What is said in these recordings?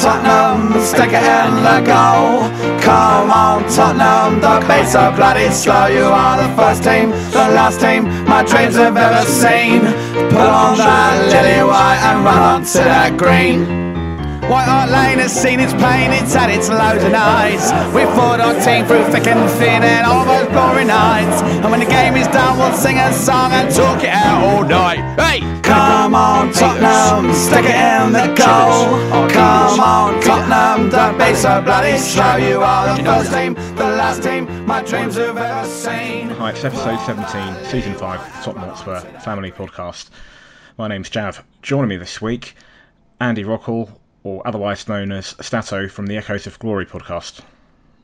Tottenham, stick it in the goal. Come on, Tottenham, the pace are bloody slow. You are the first team, the last team my dreams have ever seen. Put on that lily white and run onto that green. White Hart Lane has seen its pain, it's had its lows and. We fought our team through thick and thin and all those glory nights. And when the game is done, we'll sing a song and talk it out all night. Hey! Come on, Tottenham, stick it in the goal. Come on, Tottenham, don't be so bloody slow. You are the first team, the last team my dreams have ever seen. Hi, it's episode 17, season 5, Tottenham Hotspur Family Podcast. My name's Jav. Joining me this week, Andy Rockall, or otherwise known as Stato from the Echoes of Glory podcast.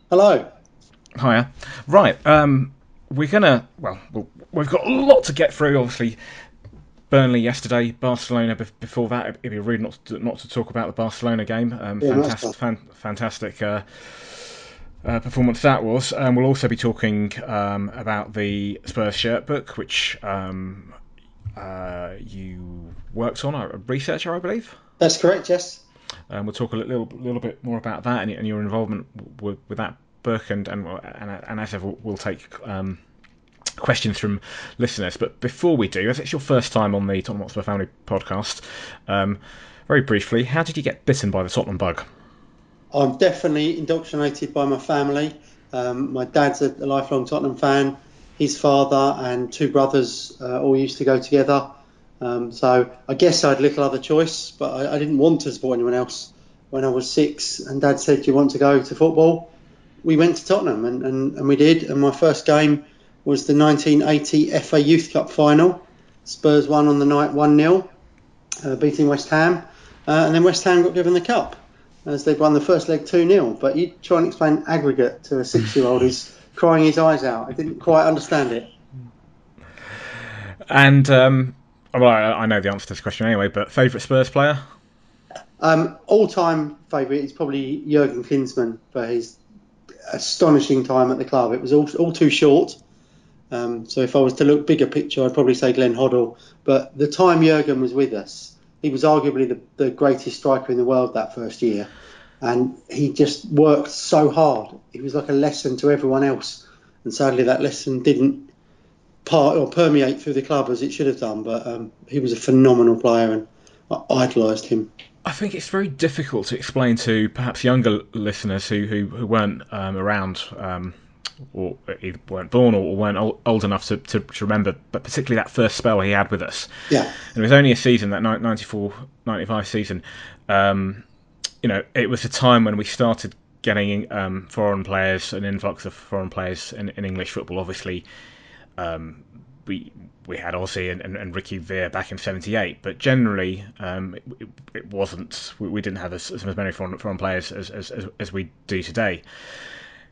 Hello. Hiya. Right, um, we're gonna. Well, we've got a lot to get through. Obviously, Burnley yesterday, Barcelona before that. It'd be rude not to, not to talk about the Barcelona game. Um, yeah, fantastic, fan, fantastic uh, uh, performance that was. Um, we'll also be talking um, about the Spurs shirt book, which um, uh, you worked on, a researcher, I believe. That's correct. Yes. Um, we'll talk a little little bit more about that and, and your involvement with, with that book, and and, and, and as ever, we'll take um, questions from listeners. But before we do, as it's your first time on the Tottenham Hotspur Family podcast, um, very briefly, how did you get bitten by the Tottenham bug? I'm definitely indoctrinated by my family. Um, my dad's a, a, lifelong Tottenham fan. His father and two brothers uh, all used to go together. Um, so I guess I had little other choice, but I, I, didn't want to support anyone else. When I was six, and Dad said, "Do you want to go to football?" We went to Tottenham, and, and, and we did. And my first game was the 1980 FA Youth Cup final. Spurs won on the night 1 0, uh, beating West Ham. Uh, and then West Ham got given the cup as they won the first leg 2 0. But you try and explain aggregate to a six year old who's crying his eyes out. I didn't quite understand it. And um, well, I know the answer to this question anyway, but favourite Spurs player? Um, all-time favourite is probably Jurgen Klinsmann for his astonishing time at the club. It was all, all too short. Um, so if I was to look bigger picture, I'd probably say Glenn Hoddle. But the time Jurgen was with us, he was arguably the, the greatest striker in the world that first year. And he just worked so hard. It was like a lesson to everyone else. And sadly, that lesson didn't part or permeate through the club as it should have done. But um, he was a phenomenal player, and I idolised him. I think it's very difficult to explain to perhaps younger listeners who who, who weren't um, around. Um, or weren't born or weren't old enough to, to, to, remember, but particularly that first spell he had with us. Yeah. And it was only a season, that 94 95 season. Um, you know, it was a time when we started getting um, foreign players, an influx of foreign players in, in English football. Obviously, um, we we had Ozzy and, and, and, Ricky Villa back in '78, but generally um, it, it, wasn't. We, we, didn't have as, as many foreign, foreign players as, as, as, we do today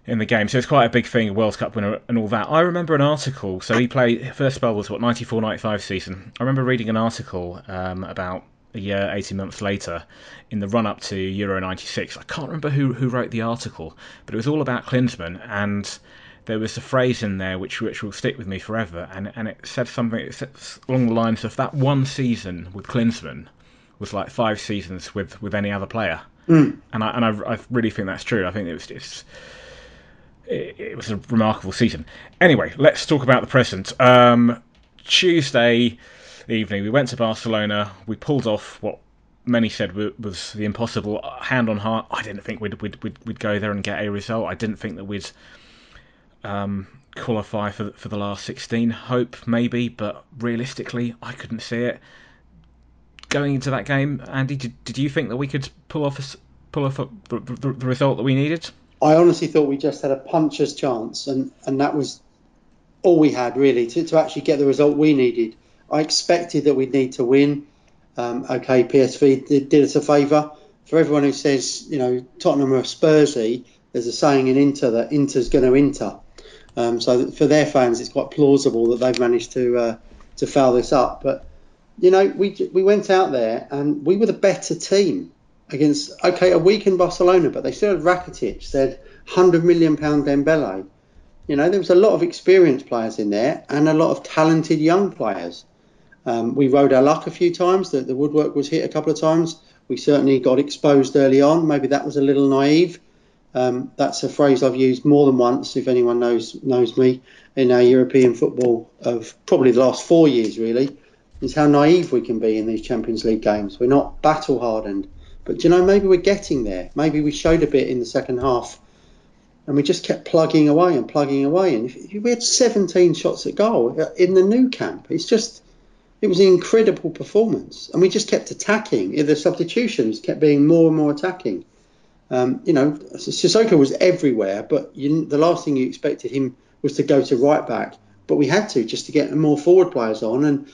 in the game. So it's quite a big thing, World Cup winner and all that. I remember an article. So he played first spell was what 94-95 season. I remember reading an article um, about a year, 18 months later, in the run up to Euro 96. I can't remember who, who wrote the article, but it was all about Klinsmann and there was a phrase in there which which will stick with me forever, and and it said something it said along the lines of that one season with Klinsmann was like five seasons with with any other player, mm. and I and I, I, really think that's true. I think it was it's, it, was a remarkable season. Anyway, let's talk about the present. Um, Tuesday evening, we went to Barcelona. We pulled off what many said was the impossible. Hand on heart, I didn't think we'd we'd, we'd, we'd go there and get a result. I didn't think that we'd um, qualify for for the last 16. Hope maybe, but realistically, I couldn't see it. Going into that game, Andy, did, did you think that we could pull off a, pull off a, the, the, the result that we needed? I honestly thought we just had a puncher's chance, and, and that was all we had really to, to actually get the result we needed. I expected that we'd need to win. Um, okay, PSV did, did us a favour. For everyone who says, you know, Tottenham are Spursy, there's a saying in Inter that Inter's going to Inter. Um, so for their fans, it's quite plausible that they've managed to uh, to foul this up. But you know, we we went out there and we were the better team against okay a week in Barcelona, but they still had Rakitic, said hundred million pound Dembele. You know, there was a lot of experienced players in there and a lot of talented young players. Um, we rode our luck a few times. The, the woodwork was hit a couple of times. We certainly got exposed early on. Maybe that was a little naive. Um, that's a phrase I've used more than once. If anyone knows knows me in our European football of probably the last four years, really, is how naive we can be in these Champions League games. We're not battle hardened, but you know maybe we're getting there. Maybe we showed a bit in the second half, and we just kept plugging away and plugging away. And we had 17 shots at goal uh, in the Nou Camp. It's just it was an incredible performance, and we just kept attacking. The substitutions kept being more and more attacking. Um, you know, Sissoko was everywhere, but you, the last thing you expected him was to go to right back. But we had to just to get more forward players on, and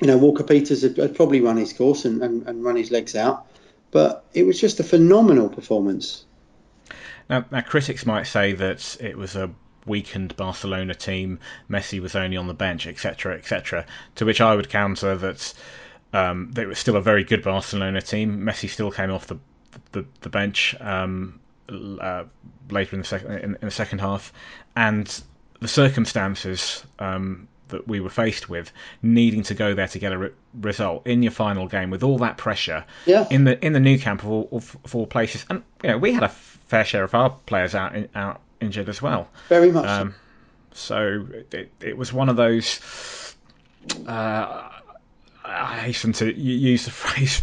you know, Walker Peters had, had probably run his course and, and, and, run his legs out. But it was just a phenomenal performance. Now, now, critics might say that it was a weakened Barcelona team. Messi was only on the bench, etc., etc. To which I would counter that um, it was still a very good Barcelona team. Messi still came off the the, the bench um, uh, later in the second in, in, the second half, and the circumstances um, that we were faced with, needing to go there to get a re- result in your final game with all that pressure yeah. in the in the Nou Camp of all, of, of all places, and you know we had a fair share of our players out in, out injured as well. Very much. Um, so it, it was one of those. Uh, I hasten to use the phrase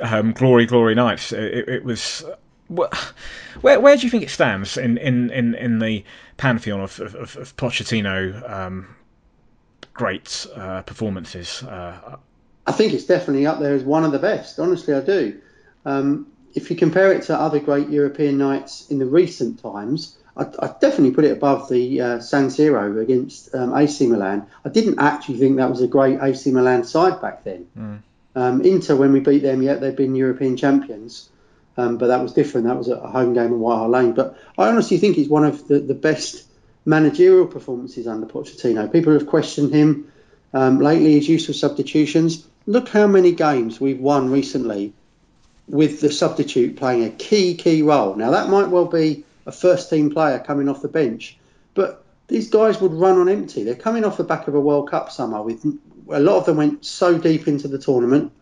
um, "glory, glory nights." It, it was. Where where do you think it stands in, in, in, in the pantheon of of, of Pochettino um, great uh, performances? Uh, I think it's definitely up there as one of the best. Honestly, I do. Um, if you compare it to other great European nights in the recent times, I, I definitely put it above the uh, San Siro against um, AC Milan. I didn't actually think that was a great AC Milan side back then. Mm. Um, Inter, when we beat them, yet they've been European champions, um, but that was different. That was a home game in White Hart Lane. But I honestly think it's one of the, the best managerial performances under Pochettino. People have questioned him um, lately, his use of substitutions. Look how many games we've won recently with the substitute playing a key, key role. Now, that might well be a first team player coming off the bench. But these guys would run on empty. They're coming off the back of a World Cup summer. With a lot of them went so deep into the tournament.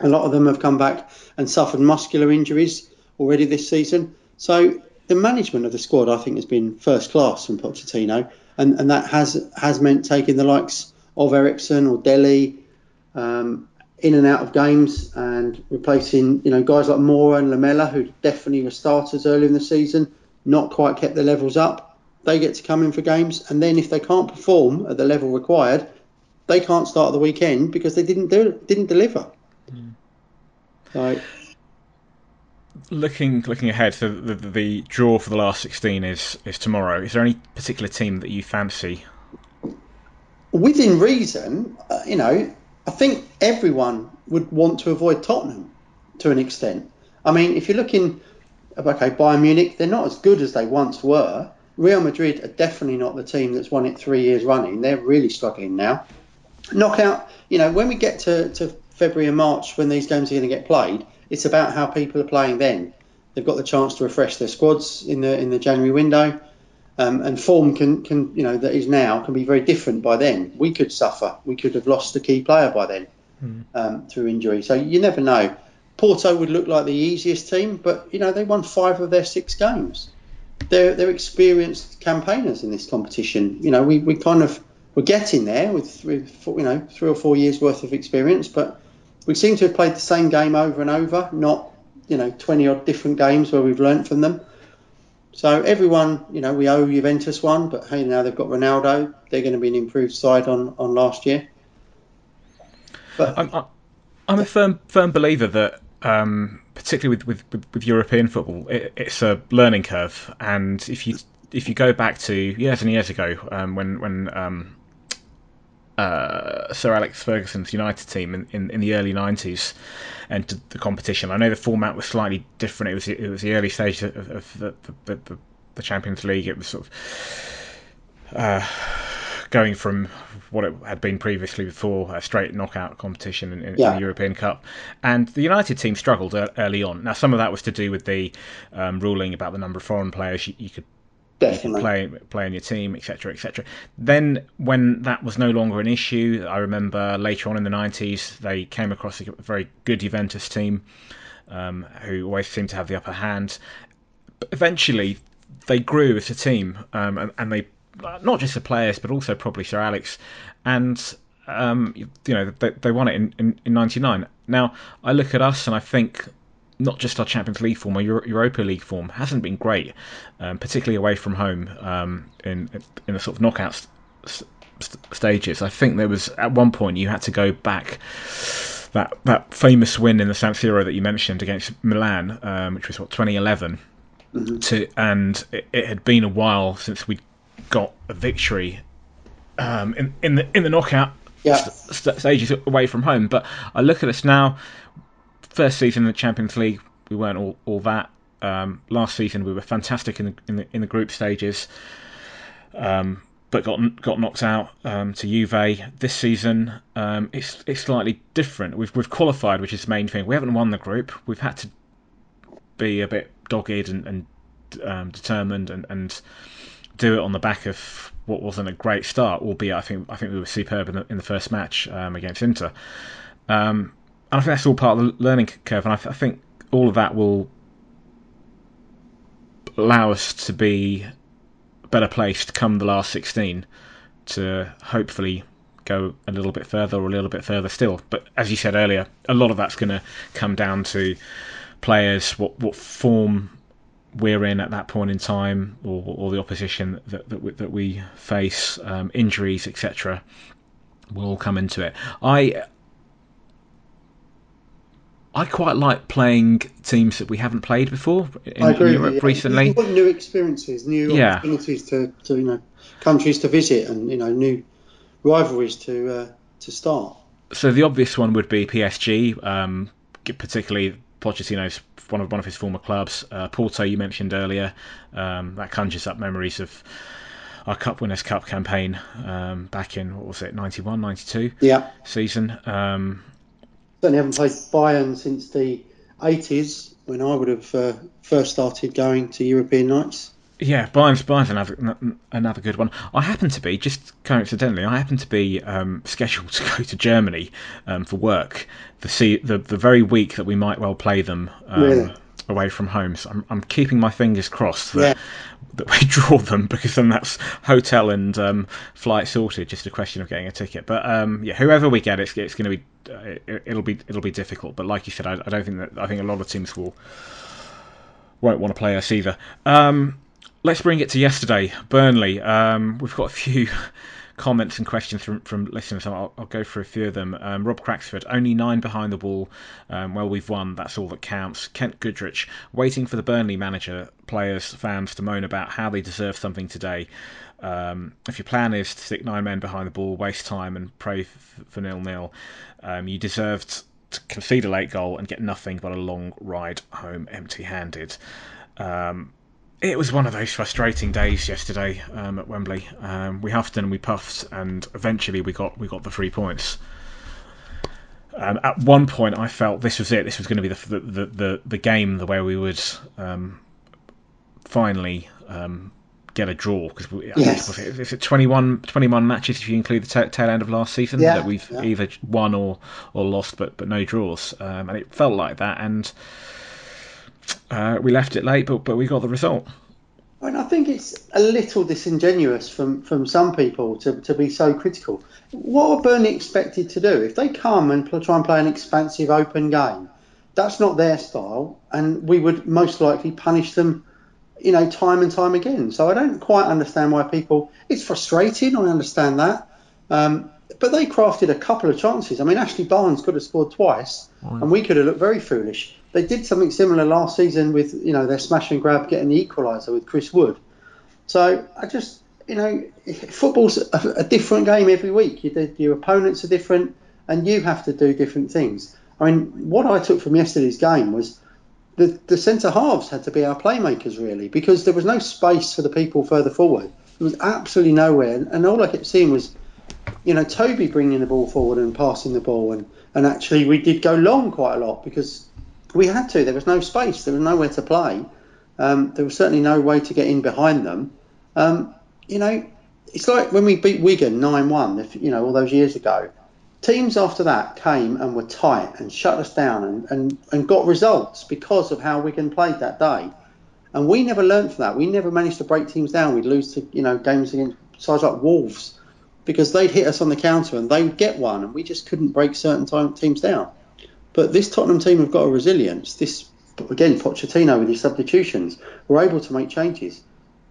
A lot of them have come back and suffered muscular injuries already this season. So the management of the squad, I think, has been first class from Pochettino, and, and that has has meant taking the likes of Eriksen or Dele um, in and out of games and replacing you know guys like Moura and Lamela, who definitely were starters early in the season not quite kept their levels up, they get to come in for games. And then if they can't perform at the level required, they can't start the weekend because they didn't do didn't deliver. Mm. So, looking looking ahead, so the, the, the draw for the last sixteen is is tomorrow. Is there any particular team that you fancy? Within reason, uh, you know, I think everyone would want to avoid Tottenham to an extent. I mean, if you're looking okay, Bayern Munich, they're not as good as they once were. Real Madrid are definitely not the team that's won it three years running. They're really struggling now. Knockout, you know, when we get to, to February and March when these games are going to get played, it's about how people are playing then. They've got the chance to refresh their squads in the in the January window, um, and form can can you know that is now can be very different by then. We could suffer. We could have lost a key player by then mm. um, through injury. So you never know. Porto would look like the easiest team, but you know they won five of their six games. They're they're experienced campaigners in this competition. You know we, we kind of we're getting there with, with you know three or four years worth of experience, but we seem to have played the same game over and over, not you know 20 odd different games where we've learnt from them. So everyone, you know, we owe Juventus one, but hey, now they've got Ronaldo. They're going to be an improved side on, on last year. But I'm, I'm a firm firm believer that um, particularly with, with, with, European football, it, it's a learning curve. And if you if you go back to years and years ago, um, when when um, uh, Sir Alex Ferguson's United team in, in, in, the early '90s entered the competition, I know the format was slightly different. It was it was the early stage of, of the, the, the, the Champions League. It was sort of uh, going from what it had been previously before a straight knockout competition in, in, yeah. in, the European Cup. And the United team struggled early on. Now, some of that was to do with the um, ruling about the number of foreign players you, you could Definitely. play play in your team, etc., etc. Then, when that was no longer an issue, I remember later on in the '90s they came across a very good Juventus team um, who always seemed to have the upper hand. But eventually, they grew as a team, um, and, and they not just the players, but also probably Sir Alex, and um, you know they, they won it in, in, in '99. Now I look at us and I think not just our Champions League form, our Euro- Europa League form hasn't been great, um, particularly away from home um, in in the sort of knockout st- st- stages. I think there was at one point you had to go back. That that famous win in the San Siro that you mentioned against Milan, um, which was what 2011, to and it, it had been a while since we got a victory um, in in the in the knockout Yeah. st- stages away from home. But I look at us now. First season in the Champions League, we weren't all, all that. Um, last season, we were fantastic in the in the, in the group stages, um, but got got knocked out um, to Juve. This season, um, it's it's slightly different. We've we've qualified, which is the main thing. We haven't won the group. We've had to be a bit dogged and, and um, determined and, and do it on the back of what wasn't a great start, albeit I think I think we were superb in the, in the first match um, against Inter. Um, I think that's all part of the learning curve, and I, I think all of that will allow us to be better placed come the last 16 to hopefully go a little bit further or a little bit further still. But as you said earlier, a lot of that's going to come down to players, what what form we're in at that point in time, or, or the opposition that that we, that we face, um, injuries, etc. Will all come into it. I I quite like playing teams that we haven't played before in, I agree in with Europe you. recently. You new experiences, new Yeah. opportunities to, to you know countries to visit, and you know new rivalries to uh, to start. So the obvious one would be PSG, um, particularly Pochettino's one of one of his former clubs. Uh, Porto, you mentioned earlier, um, that conjures up memories of our Cup Winners' Cup campaign um, back in what was it, 91, 92 Yeah, season. Um, certainly haven't played Bayern since the 80s when I would have uh, first started going to European nights. Yeah, Bayern's, Bayern's another another good one. I happen to be just coincidentally, I happen to be um, scheduled to go to Germany um, for work the see the the very week that we might well play them um, Really? away from home. So I'm I'm keeping my fingers crossed that Yeah. that we draw them because then that's hotel and um, flight sorted. Just a question of getting a ticket. But um, yeah, whoever we get, it's it's going to be it, it'll be it'll be difficult. But like you said, I, I don't think that I think a lot of teams will won't want to play us either. Um, let's bring it to yesterday, Burnley. Um, we've got a few comments and questions from, from listeners. I'll, I'll go for a few of them. Um, Rob Cracksford, only nine behind the ball. Um, well, we've won. That's all that counts. Kent Goodrich, waiting for the Burnley manager, players, fans to moan about how they deserve something today. Um, if your plan is to stick nine men behind the ball, waste time, and pray for nil nil, um, you deserved to concede a late goal and get nothing but a long ride home empty handed. Um, it was one of those frustrating days yesterday um, at Wembley. Um, we huffed and we puffed, and eventually we got we got the three points. Um, at one point, I felt this was it. This was going to be the the, the, the game the way we would um, finally um, get a draw because Yes. was it, is it 21, 21 matches if you include the ta tail end of last season Yeah, that we've yeah. either won or or lost, but but no draws, um, and it felt like that. And uh, we left it late, but but we got the result. And I think it's a little disingenuous from, from some people to, to be so critical. What are Burnley expected to do? If they come and pl- try and play an expansive open game, that's not their style, and we would most likely punish them, you know, time and time again. So I don't quite understand why people. It's frustrating. I understand that, um, but they crafted a couple of chances. I mean, Ashley Barnes could have scored twice, and we could have looked very foolish. They did something similar last season with, you know, their smash and grab getting the equaliser with Chris Wood. So I just, you know, football's a, a different game every week. You, your opponents are different, and you have to do different things. I mean, what I took from yesterday's game was the, the centre halves had to be our playmakers really because there was no space for the people further forward. There was absolutely nowhere, and, and all I kept seeing was, you know, Toby bringing the ball forward and passing the ball, and and actually we did go long quite a lot because we had to. There was no space. There was nowhere to play. Um, there was certainly no way to get in behind them. Um, you know, it's like when we beat Wigan 9 1, you know, all those years ago. Teams after that came and were tight and shut us down and, and, and got results because of how Wigan played that day. And we never learned from that. We never managed to break teams down. We'd lose to, you know, games against sides like Wolves because they'd hit us on the counter and they would get one and we just couldn't break certain time, teams down. But this Tottenham team have got a resilience. This, again, Pochettino with his substitutions, were able to make changes.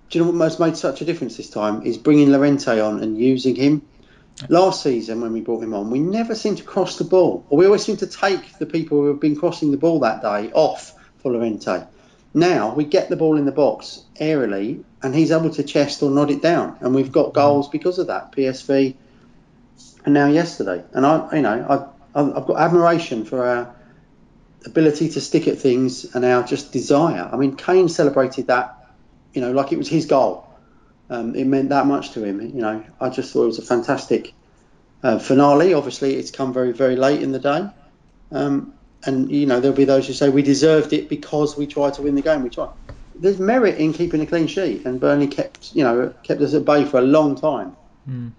Do you know what has made such a difference this time? Is bringing Llorente on and using him. Last season, when we brought him on, we never seemed to cross the ball, or we always seemed to take the people who have been crossing the ball that day off for Llorente. Now we get the ball in the box aerially, and he's able to chest or nod it down, and we've got goals because of that. PSV, and now yesterday, and I, you know, I, I've got admiration for our ability to stick at things and our just desire. I mean, Kane celebrated that, you know, like it was his goal um, it meant that much to him. You know, I just thought it was a fantastic uh, finale. Obviously, it's come very, very late in the day. Um, and, you know, there'll be those who say we deserved it because we tried to win the game. We tried. There's merit in keeping a clean sheet, and Burnley kept, you know, kept us at bay for a long time. Mm.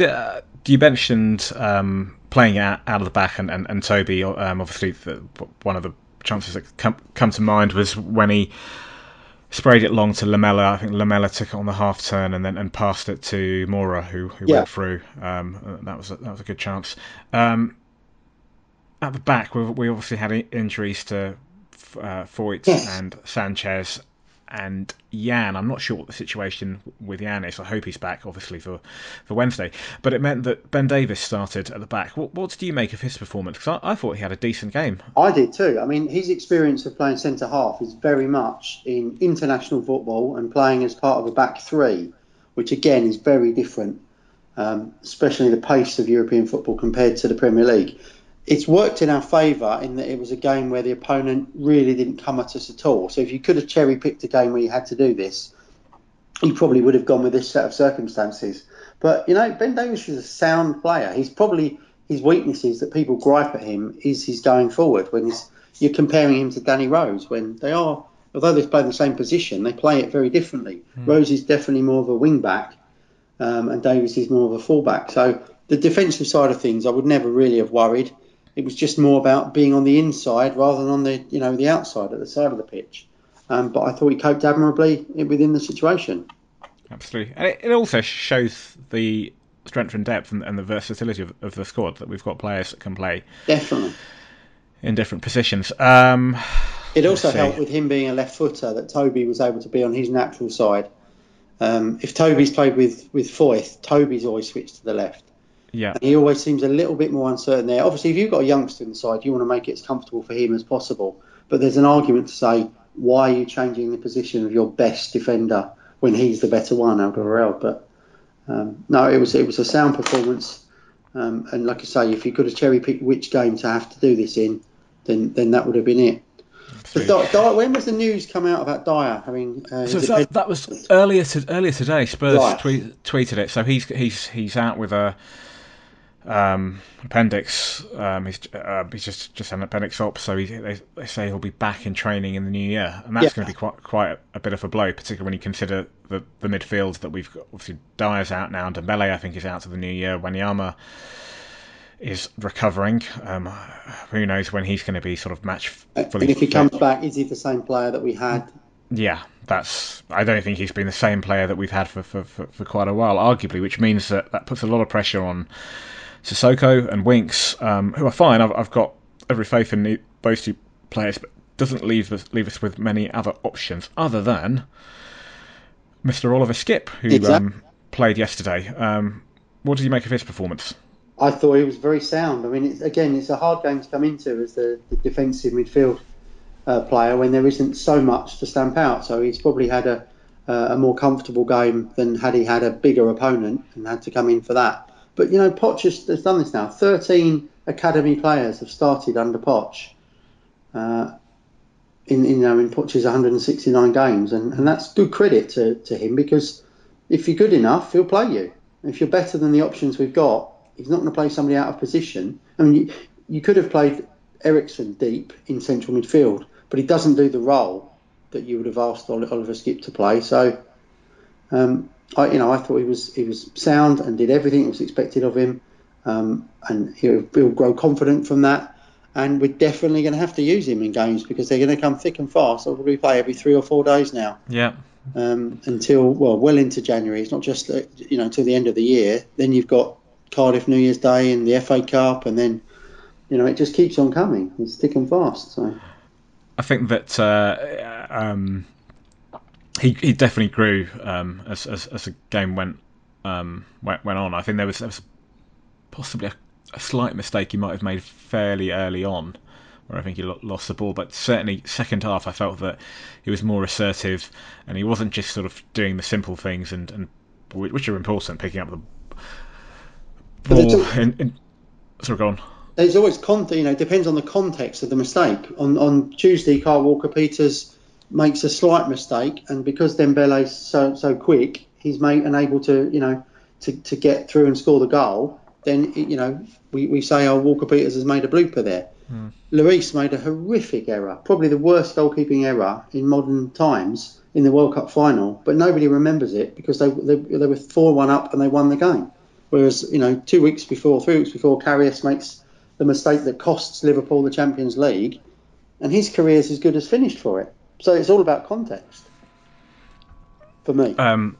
Uh, you mentioned um, playing out, out of the back, and, and, and Toby, um, obviously, the, one of the chances that come, come to mind was when he sprayed it long to Lamela. I think Lamela took it on the half turn and then and passed it to Moura, who who yeah. went through. Um, that was a, that was a good chance. Um, at the back, we, we obviously had injuries to uh, Foyth yes. and Sanchez and Jan. I'm not sure what the situation with Jan is. I hope he's back, obviously, for, for Wednesday. But it meant that Ben Davies started at the back. What, what did you make of his performance? Because I, I, thought he had a decent game. I did too. I mean, his experience of playing centre half is very much in international football and playing as part of a back three, which again is very different, um, especially the pace of European football compared to the Premier League it's worked in our favour in that it was a game where the opponent really didn't come at us at all. So if you could have cherry picked a game where you had to do this, you probably would have gone with this set of circumstances. But you know, Ben Davies is a sound player. He's probably his weaknesses that people gripe at him is his going forward. When you're comparing him to Danny Rose, when they are, although they play the same position, they play it very differently. Mm. Rose is definitely more of a wing back, um, and Davies is more of a fullback. So the defensive side of things, I would never really have worried. It was just more about being on the inside rather than on the you know the outside at the side of the pitch. Um, but I thought he coped admirably within the situation. Absolutely, and it, also shows the strength and depth and, and the versatility of, of, the squad that we've got players that can play definitely in different positions. Um, it also helped with him being a left footer that Toby was able to be on his natural side. Um, if Toby's played with with Foyth, Toby's always switched to the left. Yeah. And he always seems a little bit more uncertain there. Obviously, if you've got a youngster inside, you want to make it as comfortable for him as possible. But there's an argument to say, why are you changing the position of your best defender when he's the better one, Alderweireld? But um, no, it was it was a sound performance. Um, and like I say, if you could have cherry picked which game to have to do this in, then then that would have been it. Di- when was the news come out about Dier having? Uh, so that, that, was earlier to, earlier today. Spurs right. tweet, tweeted it. So he's he's he's out with a um, appendix. Um, he's, uh, he's just just had an appendix op, so he, they, they say he'll be back in training in the new year, and that's yeah. going to be quite quite a, bit of a blow, particularly when you consider the the midfield that we've got. Obviously, Dier's out now, and Dembele I think is out to the new year. Wanyama is recovering. Um, who knows when he's going to be sort of match fully. And if he fit. comes back, is he the same player that we had? Yeah, that's. I don't think he's been the same player that we've had for, for, for, for quite a while, arguably, which means that that puts a lot of pressure on Sissoko and Winks, um, who are fine. I've, I've, got every faith in the, those two players, but doesn't leave us, leave us with many other options other than Mr. Oliver Skipp, who exactly. um, played yesterday. Um, what did you make of his performance? I thought he was very sound. I mean, it's, again, it's a hard game to come into as the, the defensive midfield uh, player when there isn't so much to stamp out. So he's probably had a, uh, a more comfortable game than had he had a bigger opponent and had to come in for that. But you know, Poch has, has done this now. Thirteen academy players have started under Poch. Uh, in, you know in Poch's 169 games, and, and that's good credit to, to him because if you're good enough, he'll play you. If you're better than the options we've got, he's not going to play somebody out of position. I mean, you, you could have played Eriksen deep in central midfield, but he doesn't do the role that you would have asked Oliver Skipp to play. So Um, I, you know, I thought he was he was sound and did everything that was expected of him, um, and he'll, he'll grow confident from that. And we're definitely going to have to use him in games because they're going to come thick and fast. I'll probably play every three or four days now. Yeah. Um, until well, well into January. It's not just uh, you know until the end of the year. Then you've got Cardiff New Year's Day and the FA Cup, and then you know it just keeps on coming. It's thick and fast. So I think that uh, um, he he definitely grew um, as, as, as the game went um, went, went on. I think there was, there was possibly a, a, slight mistake he might have made fairly early on, where I think he lost the ball. But certainly second half, I felt that he was more assertive, and he wasn't just sort of doing the simple things and, and which are important, picking up the ball. In, in, sorry, go on. There's always content. You know, it depends on the context of the mistake. On on Tuesday, Kyle Walker Peters makes a slight mistake, and because Dembele's so so quick, he's made and able to you know to, to get through and score the goal. Then you know we, we say oh Walker Peters has made a blooper there. Mm. Lloris made a horrific error, probably the worst goalkeeping error in modern times in the World Cup final, but nobody remembers it because they they, they were four one up and they won the game. Whereas you know two weeks before, three weeks before, Karius makes the mistake that costs Liverpool the Champions League, and his career is as good as finished for it. So it's all about context for me. Um,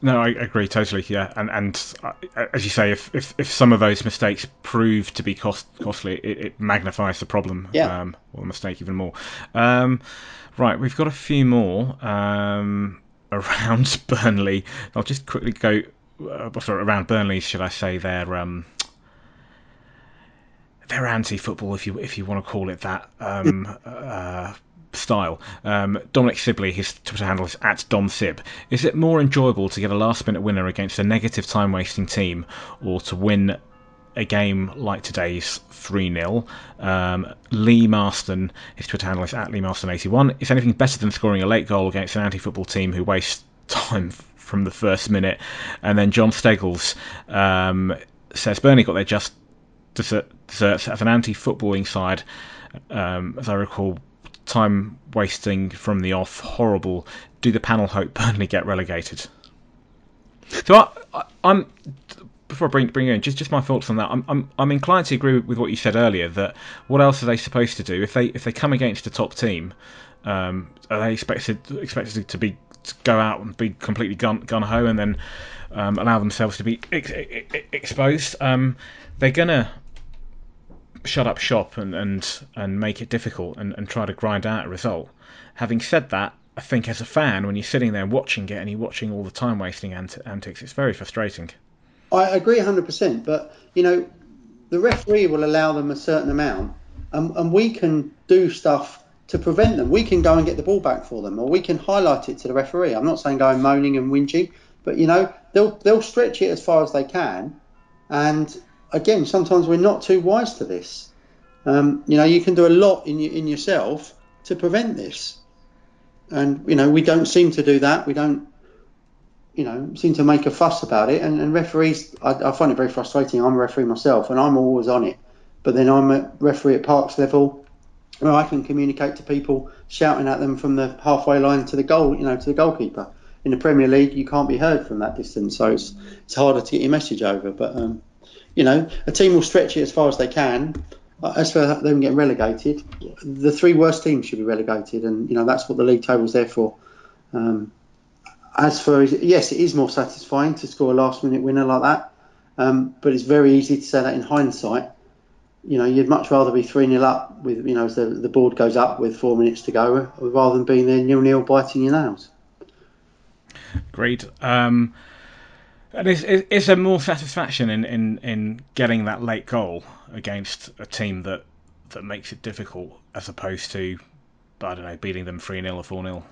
no, I agree totally. Yeah, and and uh, as you say, if, if, if some of those mistakes prove to be cost costly, it, it magnifies the problem yeah. um, or the mistake even more. Um, right, we've got a few more um, around Burnley. I'll just quickly go. Uh, sorry, around Burnley, should I say? Their um, their anti-football, if you if you want to call it that. Um, uh, style. Um, Dominic Sibley, his Twitter handle is at DomSib. Is it more enjoyable to get a last minute winner against a negative time wasting team or to win a game like today's 3 0? Um, Lee Marston, his Twitter handle is at Lee Marston81. Is anything better than scoring a late goal against an anti football team who waste time from the first minute? And then John Steggles um, says Burnley got their just desserts as an anti footballing side. Um, as I recall, time wasting from the off, horrible. Do the panel hope Burnley get relegated? So I, am before I bring bring in just just my thoughts on that. I'm I'm I'm inclined to agree with what you said earlier. That what else are they supposed to do if they if they come against a top team? Um, are they expected expected to be to go out and be completely gun gun ho and then um, allow themselves to be ex- ex- exposed? Um, they're gonna shut up shop and, and, and make it difficult and, and try to grind out a result. Having said that, I think as a fan, when you're sitting there watching it and you're watching all the time wasting ant- antics, it's very frustrating. I agree 100%, but you know, the referee will allow them a certain amount, and, and we can do stuff to prevent them. We can go and get the ball back for them, or we can highlight it to the referee. I'm not saying going moaning and whinging, but you know, they'll they'll stretch it as far as they can, and again, sometimes we're not too wise to this. Um, you know, you can do a lot in in yourself to prevent this, and you know we don't seem to do that. We don't, you know, seem to make a fuss about it. And, and referees, I, I, find it very frustrating. I'm a referee myself, and I'm always on it. But then I'm a referee at parks level, where I can communicate to people, shouting at them from the halfway line to the goal, you know, to the goalkeeper. In the Premier League, you can't be heard from that distance, so it's it's harder to get your message over. But um, you know, a team will stretch it as far as they can. As for them getting relegated, the three worst teams should be relegated, and you know that's what the league table's there for. Um, as for yes, it is more satisfying to score a last-minute winner like that, um, but it's very easy to say that in hindsight. You know, you'd much rather be three 0 up with you know as the, the board goes up with four minutes to go, rather than being there nil nil biting your nails. Great. Um, and is, is, there more satisfaction in, in, in getting that late goal against a team that, that makes it difficult as opposed to, I don't know, beating them 3 0 or 4 0?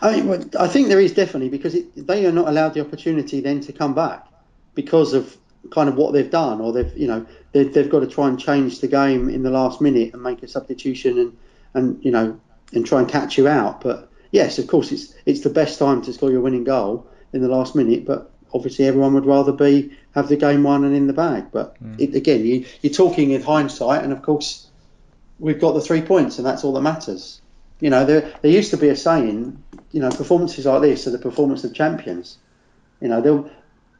I, well, I think there is definitely because it, they are not allowed the opportunity then to come back because of kind of what they've done, or they've you know they've, they've got to try and change the game in the last minute and make a substitution and and you know and try and catch you out. But yes, of course, it's it's the best time to score your winning goal in the last minute. But obviously, everyone would rather be have the game won and in the bag. But mm. it, again, you, you're talking in hindsight, and of course, we've got the three points, and that's all that matters. You know, there there used to be a saying, you know, performances like this are the performance of champions. You know,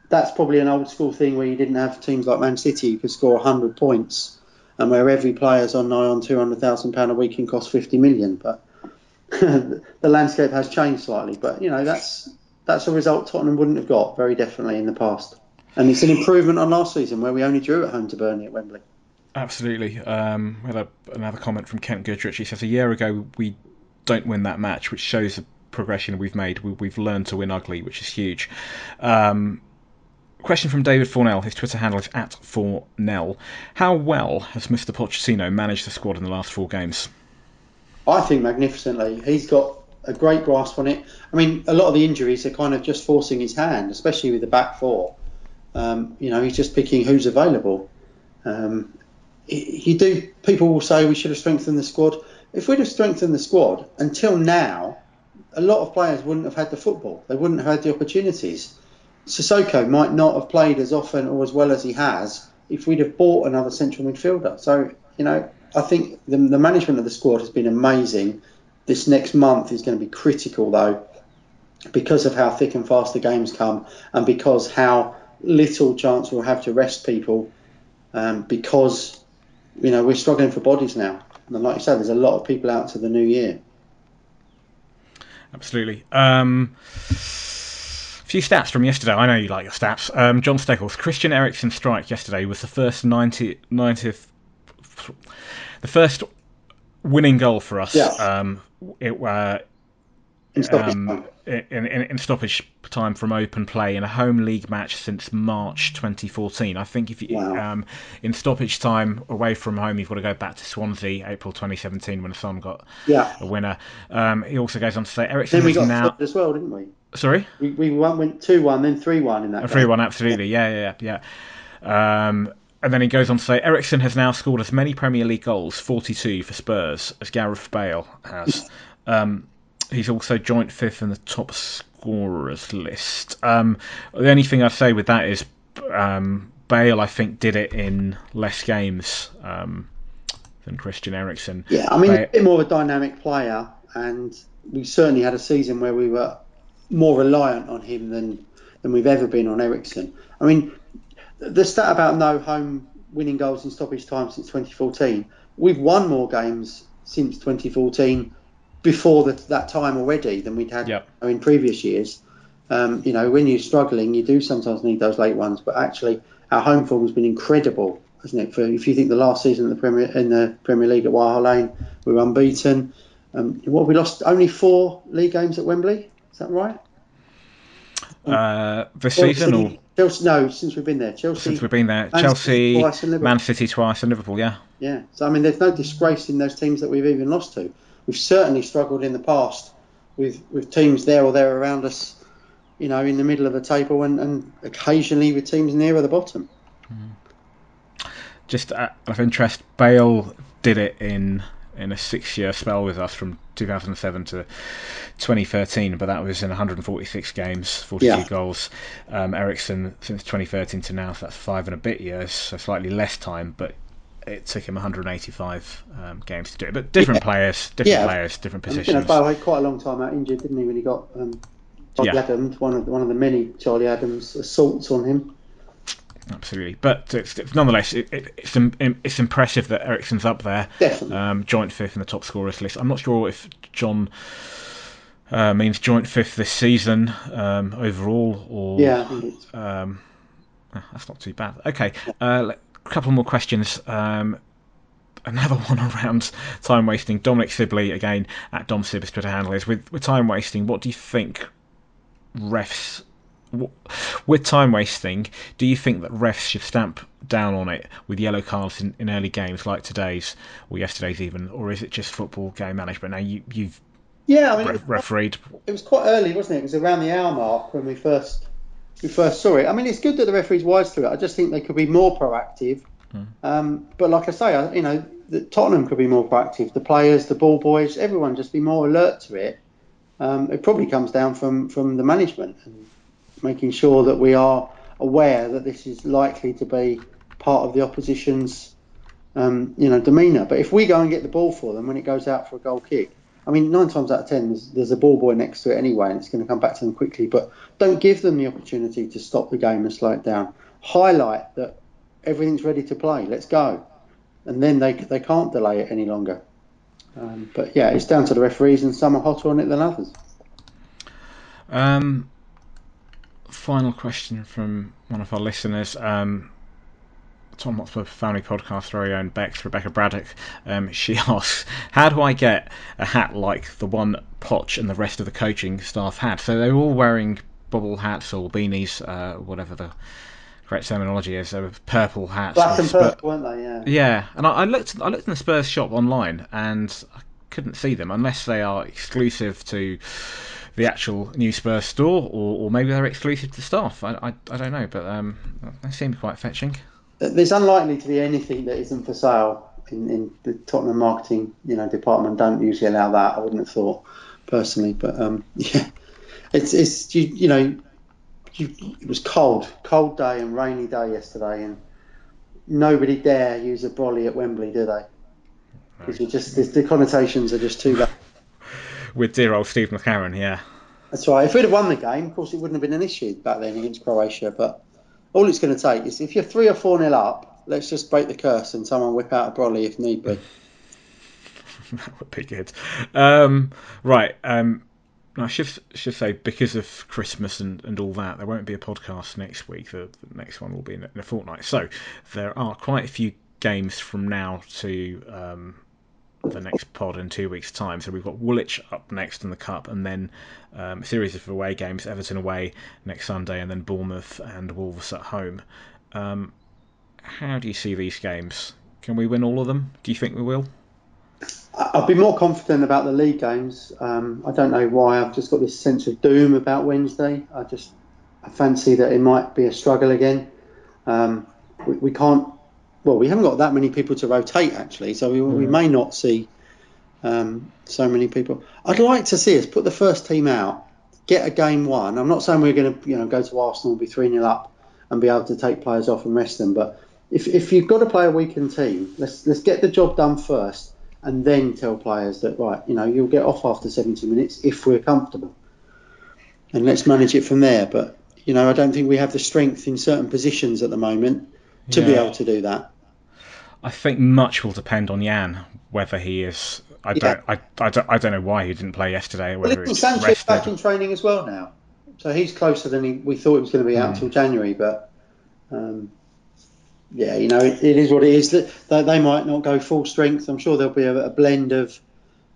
that's probably an old school thing where you didn't have teams like Man City who could score 100 points and where every player's on nigh on £200,000 a week and costs 50 million. But the landscape has changed slightly. But, you know, that's that's a result Tottenham wouldn't have got very definitely in the past. And it's an improvement on last season where we only drew at home to Burnley at Wembley. Absolutely. Um, we had a, another comment from Kent Goodrich. He says a year ago we don't win that match, which shows the progression we've made. We, have learned to win ugly, which is huge. Um, question from David Fornell. His Twitter handle is at Fornell. How well has Mr. Pochettino managed the squad in the last four games? I think magnificently. He's got a great grasp on it. I mean, a lot of the injuries are kind of just forcing his hand, especially with the back four. Um, you know, he's just picking who's available. Um, you do. People will say we should have strengthened the squad. If we'd have strengthened the squad until now, a lot of players wouldn't have had the football. They wouldn't have had the opportunities. Sissoko might not have played as often or as well as he has if we'd have bought another central midfielder. So, you know, I think the, the management of the squad has been amazing. This next month is going to be critical, though, because of how thick and fast the games come and because how little chance we'll have to rest people um, because, you know, we're struggling for bodies now. And like you said, there's a lot of people out to the new year. Absolutely. Um, few stats from yesterday. I know you like your stats. Um, John Steggles, Christian Eriksen strike yesterday was the first 90, 90th, the first winning goal for us. Yeah. Um, it, uh, in stoppage um, time. In, in, in, stoppage time from open play in a home league match since March 2014. I think if you wow. um, in stoppage time away from home, you've got to go back to Swansea, April 2017, when Son got yeah. a winner. Um, he also goes on to say Eriksen then we got now as well, didn't we? Sorry, we, we went two one, then three one in that. Three one, absolutely, yeah, yeah, yeah. yeah. Um, and then he goes on to say Eriksen has now scored as many Premier League goals, 42 for Spurs, as Gareth Bale has. um, he's also joint fifth in the top scorers list. Um, the only thing I'd say with that is um, Bale, I think, did it in less games um, than Christian Eriksen. Yeah, I mean, Bale, a bit more of a dynamic player, and we certainly had a season where we were more reliant on him than than we've ever been on Eriksen. I mean, the stat about no home winning goals in stoppage time since 2014, we've won more games since 2014 before the, that time already than we'd had yep. in previous years. Um, you know, when you're struggling, you do sometimes need those late ones, but actually, our home form has been incredible, hasn't it? For if you think the last season in the Premier in the Premier League at White Hart Lane, we were unbeaten. Um, what we lost only four league games at Wembley. Is that right? Uh, this season or Chelsea? No, since we've been there. Chelsea. Since we've been there, Man Chelsea, City twice Man City twice, and Liverpool. Yeah. Yeah. So I mean, there's no disgrace in those teams that we've even lost to. We've certainly struggled in the past with with teams there or there around us, you know, in the middle of the table, and, and occasionally with teams nearer the bottom. Mm. Just out of interest, Bale did it in in a six-year spell with us from 2007 to 2013, but that was in 146 games, 42 yeah. goals. Um, Eriksen since 2013 to now, so that's five and a bit years, so slightly less time, but it took him 185 um, games to do it. But different yeah. players, different yeah. players, different positions. You know, had quite a long time out injured, didn't he? When he got um, Charlie yeah. Adams, one of one of the many Charlie Adams assaults on him. Absolutely, but it's, it's nonetheless it, it, it's it's impressive that Eriksen's up there, definitely um, joint fifth in the top scorers list. I'm not sure if John uh, means joint fifth this season um, overall, or yeah, um, ah, that's not too bad. Okay, uh, a couple more questions. Um, another one around time wasting. Dominic Sibley again at Dom Sibbs Twitter handle is with with time wasting. What do you think refs with time wasting, do you think that refs should stamp down on it with yellow cards in, in early games like today's or yesterday's even, or is it just football game management? Now you, you've yeah, I mean, re- refereed. It was quite early, wasn't it? It was around the hour mark when we first we first saw it. I mean, it's good that the referees wise to it. I just think they could be more proactive. Hmm. Um, but like I say, I, you know, the, Tottenham could be more proactive. The players, the ball boys, everyone just be more alert to it. Um, it probably comes down from from the management and making sure that we are aware that this is likely to be part of the opposition's um, you know demeanour. But if we go and get the ball for them when it goes out for a goal kick, I mean, nine times out of ten, there's, there's a ball boy next to it anyway, and it's going to come back to them quickly. But don't give them the opportunity to stop the game and slow it down. Highlight that everything's ready to play. Let's go, and then they they can't delay it any longer. Um, but yeah, it's down to the referees, and some are hotter on it than others. Um, final question from one of our listeners. Um, Tom Hotspur Family Podcast very own Bex, Rebecca Braddock. Um, she asks, How do I get a hat like the one Poch and the rest of the coaching staff had? So they're all wearing bubble hats or beanies, uh, whatever the correct terminology is. They were purple hats. Black and purple, weren't they? Yeah. Yeah, and I, I looked. I looked in the Spurs shop online, and I couldn't see them unless they are exclusive to the actual new Spurs store, or, or maybe they're exclusive to staff. I, I, I don't know, but um, they seemed quite fetching. There's unlikely to be anything that isn't for sale in, in the Tottenham marketing, you know, department. Don't usually allow that. I wouldn't have thought personally, but um, yeah, it's it's you, you know, you, it was cold, cold day and rainy day yesterday, and nobody dare use a brolly at Wembley, do they? Because you just the, the connotations are just too bad. With dear old Steve McClaren, yeah. That's right. If we'd have won the game, of course, it wouldn't have been an issue back then against Croatia. But all it's going to take is if you're three or four nil up, let's just break the curse and someone whip out a brolly if need be. that would be good. Um, right. Um, I should should say because of Christmas and, and all that, there won't be a podcast next week. The, the next one will be in a, in a fortnight. So there are quite a few games from now to um, the next pod in two weeks' time. So we've got Woolwich up next in the cup, and then um, a series of away games: Everton away next Sunday, and then Bournemouth and Wolves at home. Um, how do you see these games? Can we win all of them? Do you think we will? I'll be more confident about the league games. Um, I don't know why. I've just got this sense of doom about Wednesday. I just I fancy that it might be a struggle again. Um, we, we, can't. Well, we haven't got that many people to rotate actually, so we, mm. we may not see um, so many people. I'd like to see us put the first team out, get a game won. I'm not saying we're going to you know go to Arsenal and be three 0 up and be able to take players off and rest them, but if, if you've got to play a weakened team, let's let's get the job done first and then tell players that right, you know, you'll get off after 70 minutes if we're comfortable, and let's manage it from there. But you know, I don't think we have the strength in certain positions at the moment to yeah. be able to do that. I think much will depend on Jan whether he is. I don't. I, I, don't. I don't know why he didn't play yesterday. Whether well, Sanchez back in training as well now, so he's closer than he, we thought he was going to be out until hmm. January. But um, yeah, you know, it, it is what it is. That they might not go full strength. I'm sure there'll be a, a blend of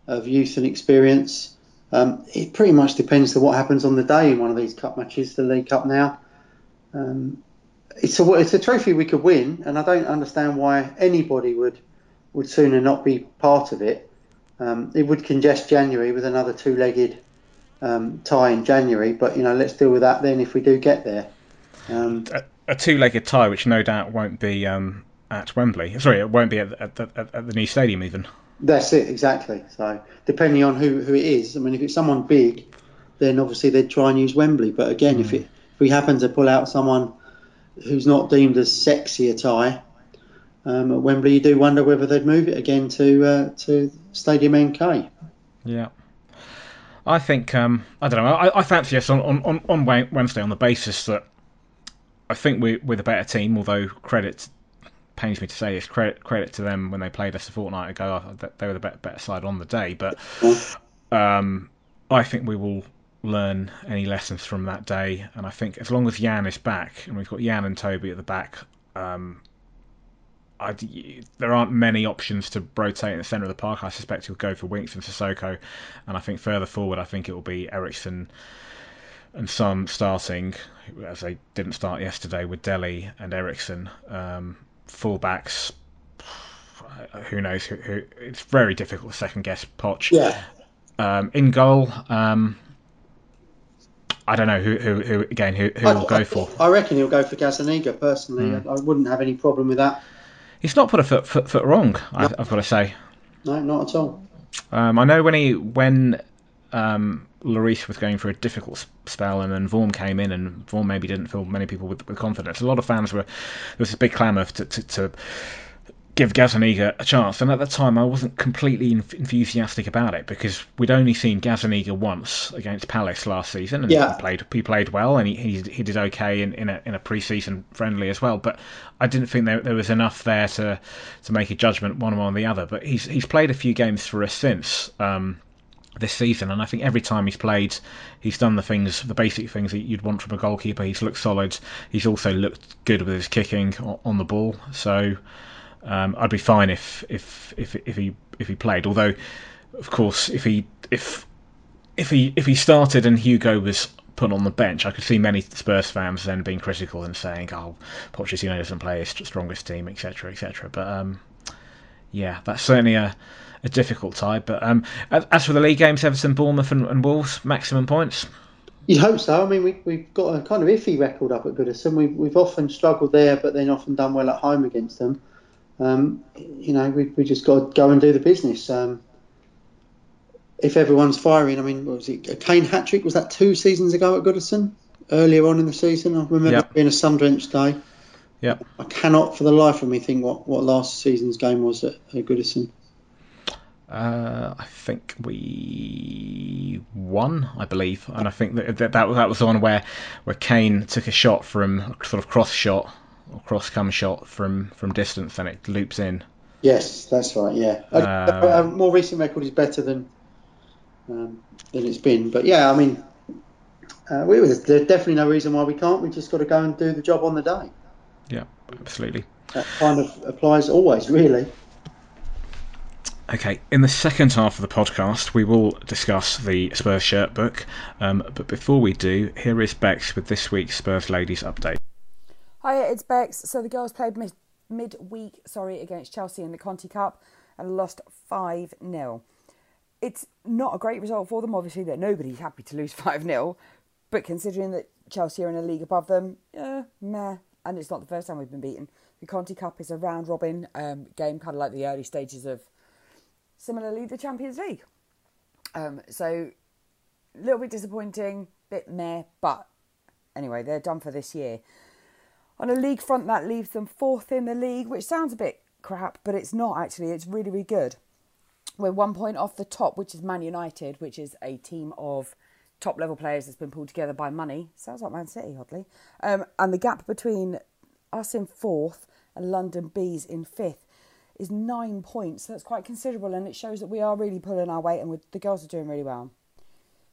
of youth and experience. Um, it pretty much depends on what happens on the day in one of these cup matches, the League Cup now. Um, it's a it's a trophy we could win, and I don't understand why anybody would would sooner not be part of it. Um, it would congest January with another two-legged um, tie in January, but you know, let's deal with that then if we do get there. Um, a two-legged tie, which no doubt won't be um, at Wembley. Sorry, it won't be at, at, at, at, the new stadium even. That's it, exactly. So depending on who, who it is, I mean, if it's someone big, then obviously they'd try and use Wembley. But again, mm. if it if we happen to pull out someone who's not deemed as sexy a tie um, at Wembley, you do wonder whether they'd move it again to uh, to Stadium MK. Yeah. I think um, I don't know. I, I fancy us on, on, on Wednesday on the basis that I think we, we're the better team, although credit pains me to say this credit credit to them when they played us a fortnight ago. They were the better, better side on the day, but um, I think we will learn any lessons from that day. And I think as long as Jan is back, and we've got Jan and Toby at the back, um, I, there aren't many options to rotate in the centre of the park. I suspect he'll go for Winks and Sissoko, and I think further forward, I think it will be Eriksen and Son starting, as they didn't start yesterday with Dele and Eriksen. Um, fullbacks, who knows? Who, who, it's very difficult to second guess Poch. Yeah. Um, in goal, um, I don't know who, who, who again who, who I, will go I, for. I reckon he'll go for Gazzaniga personally. Mm. I, I, wouldn't have any problem with that. He's not put a foot foot, foot wrong. No. I, have got to say. No, not at all. Um, I know when he when um, Lloris was going through a difficult spell, and then Vorm came in, and Vorm maybe didn't fill many people with, with confidence. A lot of fans were there was a big clamour to, to, to, give Gazzaniga a chance. And at the time, I wasn't completely enthusiastic about it because we'd only seen Gazzaniga once against Palace last season, and yeah. he played he played well, and he, he, he did okay in, in a in a pre-season friendly as well. But I didn't think there, there was enough there to to make a judgment one way or the other. But he's he's played a few games for us since. Um, this season, and I think every time he's played, he's done the things, the basic things that you'd want from a goalkeeper. He's looked solid. He's also looked good with his kicking on the ball. So um, I'd be fine if, if if if he if he played. Although, of course, if he if if he if he started and Hugo was put on the bench, I could see many Spurs fans then being critical and saying, "Oh, Pochettino doesn't play his strongest team, etc., etc." But um, yeah, that's certainly a, a difficult tie. But um, as for the league games, Everton, Bournemouth, and, and Wolves, maximum points. You'd hope so. I mean, we, we've got a kind of iffy record up at Goodison. We've, we've often struggled there, but then often done well at home against them um, you know, we, we just got to go and do the business. Um, if everyone's firing, I mean, was it a Kane hat trick? Was that two seasons ago at Goodison? Earlier on in the season, I remember yep. being a sun-drenched day. Yeah. I cannot, for the life of me, think what, what last season's game was at, at Goodison. Uh, I think we won, I believe, and I think that that, that was that was the one where where Kane took a shot from sort of cross shot or cross come shot from from distance, and it loops in. Yes, that's right. Yeah, uh, a, more recent record is better than um, than it's been, but yeah, I mean, uh, we, there's definitely no reason why we can't. We just got to go and do the job on the day. Yeah, absolutely. That kind of applies always, really. Okay, in the second half of the podcast, we will discuss the Spurs shirt book. Um, but before we do, here is Bex with this week's Spurs Ladies update. Hi, it's Bex. So the girls played mid- midweek, sorry, against Chelsea in the Conti Cup and lost 5 0. It's not a great result for them, obviously, that nobody's happy to lose 5 0, but considering that Chelsea are in a league above them, yeah, meh. And it's not the first time we've been beaten. The Conti Cup is a round robin um, game, kind of like the early stages of, similarly, the Champions League. Um, so, a little bit disappointing, bit meh, but anyway, they're done for this year. On a league front, that leaves them fourth in the league, which sounds a bit crap, but it's not actually. It's really, really good. We're one point off the top, which is Man United, which is a team of top level players that's been pulled together by money. Sounds like Man City, oddly. Um, and the gap between us in fourth and London Bees in fifth is nine points. That's quite considerable, and it shows that we are really pulling our weight, and the girls are doing really well.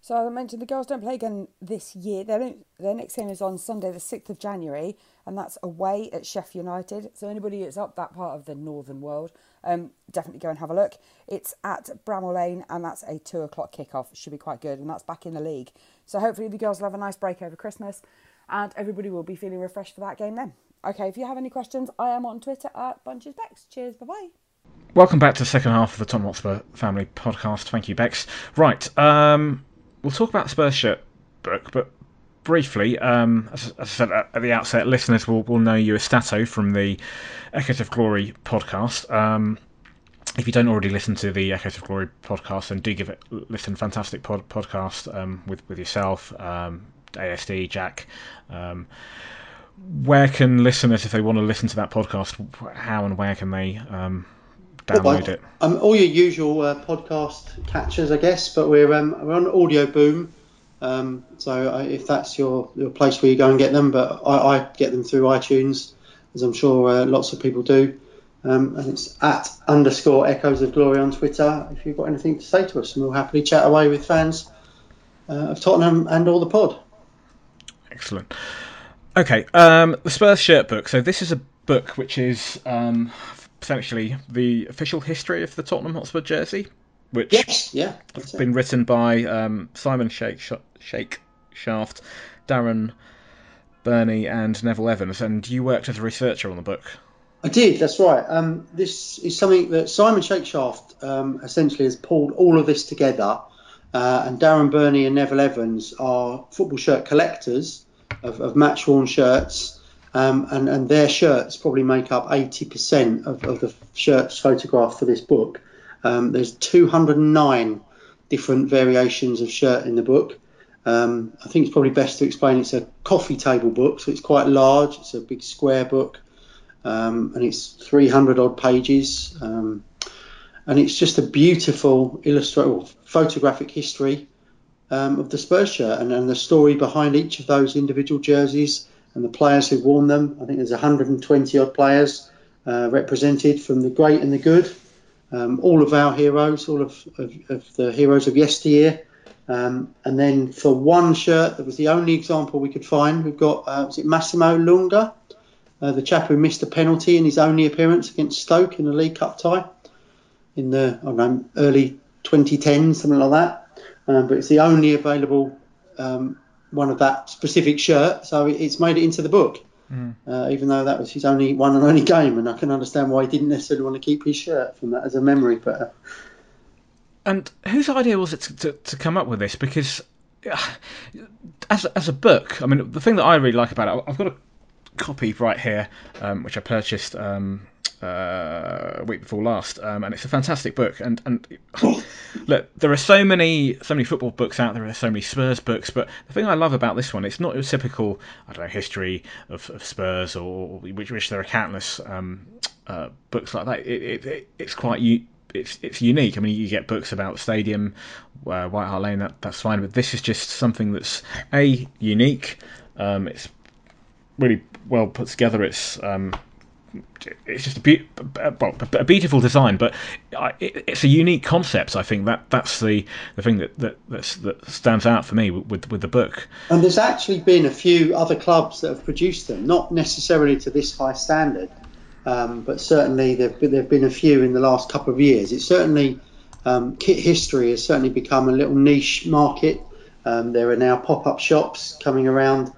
So as I mentioned, the girls don't play again this year. Their, their next game is on Sunday, the 6th of January, and that's away at Sheffield United. So anybody that's up that part of the northern world, um, definitely go and have a look. It's at Bramall Lane, and that's a 2 o'clock kickoff. Should be quite good, and that's back in the league. So hopefully the girls will have a nice break over Christmas, and everybody will be feeling refreshed for that game then. Okay, if you have any questions, I am on Twitter at BunchesBex. Cheers, bye-bye. Welcome back to the second half of the Tom Hotspur Family Podcast. Thank you, Bex. Right, um, we'll talk about Spurs shirt book, but briefly, um, as, as, I said at the outset, listeners will, will know you as Stato from the Echoes of Glory podcast. Um, if you don't already listen to the Echoes of Glory podcast, then do give it listen. Fantastic pod, podcast um, with with yourself, um, ASD, Jack. Um, where can listeners, if they want to listen to that podcast, how and where can they um, download well, it? Um, all your usual uh, podcast catchers, I guess, but we're um, we're on Audio Boom. Um, so I, if that's your, your place where you go and get them, but I, I get them through iTunes, as I'm sure uh, lots of people do. Um, and it's at underscore echoes of glory on Twitter. If you've got anything to say to us, and we'll happily chat away with fans uh, of Tottenham and all the pod. Excellent. Okay, um, the Spurs shirt book. So this is a book which is um, essentially the official history of the Tottenham Hotspur jersey, which yes, yeah, has been written by um, Simon Shake, Shake Shaft, Darren Burney, and Neville Evans. And you worked as a researcher on the book. I did. That's right. Um, this is something that Simon Shakeshaft um, essentially has pulled all of this together. Uh, and Darren Burney and Neville Evans are football shirt collectors of, of match worn shirts um, and, and their shirts probably make up 80% of, of the shirts photographed for this book. Um, there's 209 different variations of shirt in the book. Um, I think it's probably best to explain it's a coffee table book, so it's quite large. It's a big square book. um, and it's 300 odd pages, um, and it's just a beautiful illustrative photographic history um, of the Spurs shirt and, and the story behind each of those individual jerseys and the players who've worn them. I think there's 120 odd players uh, represented from the great and the good. Um, all of our heroes, all of, of, of the heroes of yesteryear. Um, and then for one shirt, that was the only example we could find. We've got uh, was it Massimo Luongo, uh, the chap who missed a penalty in his only appearance against Stoke in the League Cup tie in the know early 2010s, something like that. Um, but it's the only available um, one of that specific shirt, so it's made it into the book. Mm. Uh, even though that was his only one and only game, and I can understand why he didn't necessarily want to keep his shirt from that as a memory. But uh, and whose idea was it to, to, to come up with this? Because uh, as as a book, I mean, the thing that I really like about it, I've got a copy right here, um, which I purchased. Um, uh, a week before last, um, and it's a fantastic book. And and look, there are so many so many football books out there. There are so many Spurs books, but the thing I love about this one, it's not a typical I don't know history of, of Spurs or which which there are countless um, uh, books like that. It, it, it, it's quite u- it's it's unique. I mean, you get books about Stadium, uh, White Hart Lane, that that's fine, but this is just something that's a unique. Um, it's really well put together. It's um, it's just a, be- a beautiful design, but it's a unique concept. I think that that's the, the thing that that, that stands out for me with with the book. And there's actually been a few other clubs that have produced them, not necessarily to this high standard, um, but certainly there've been, there've been a few in the last couple of years. It's certainly um, kit history has certainly become a little niche market. Um, there are now pop-up shops coming around,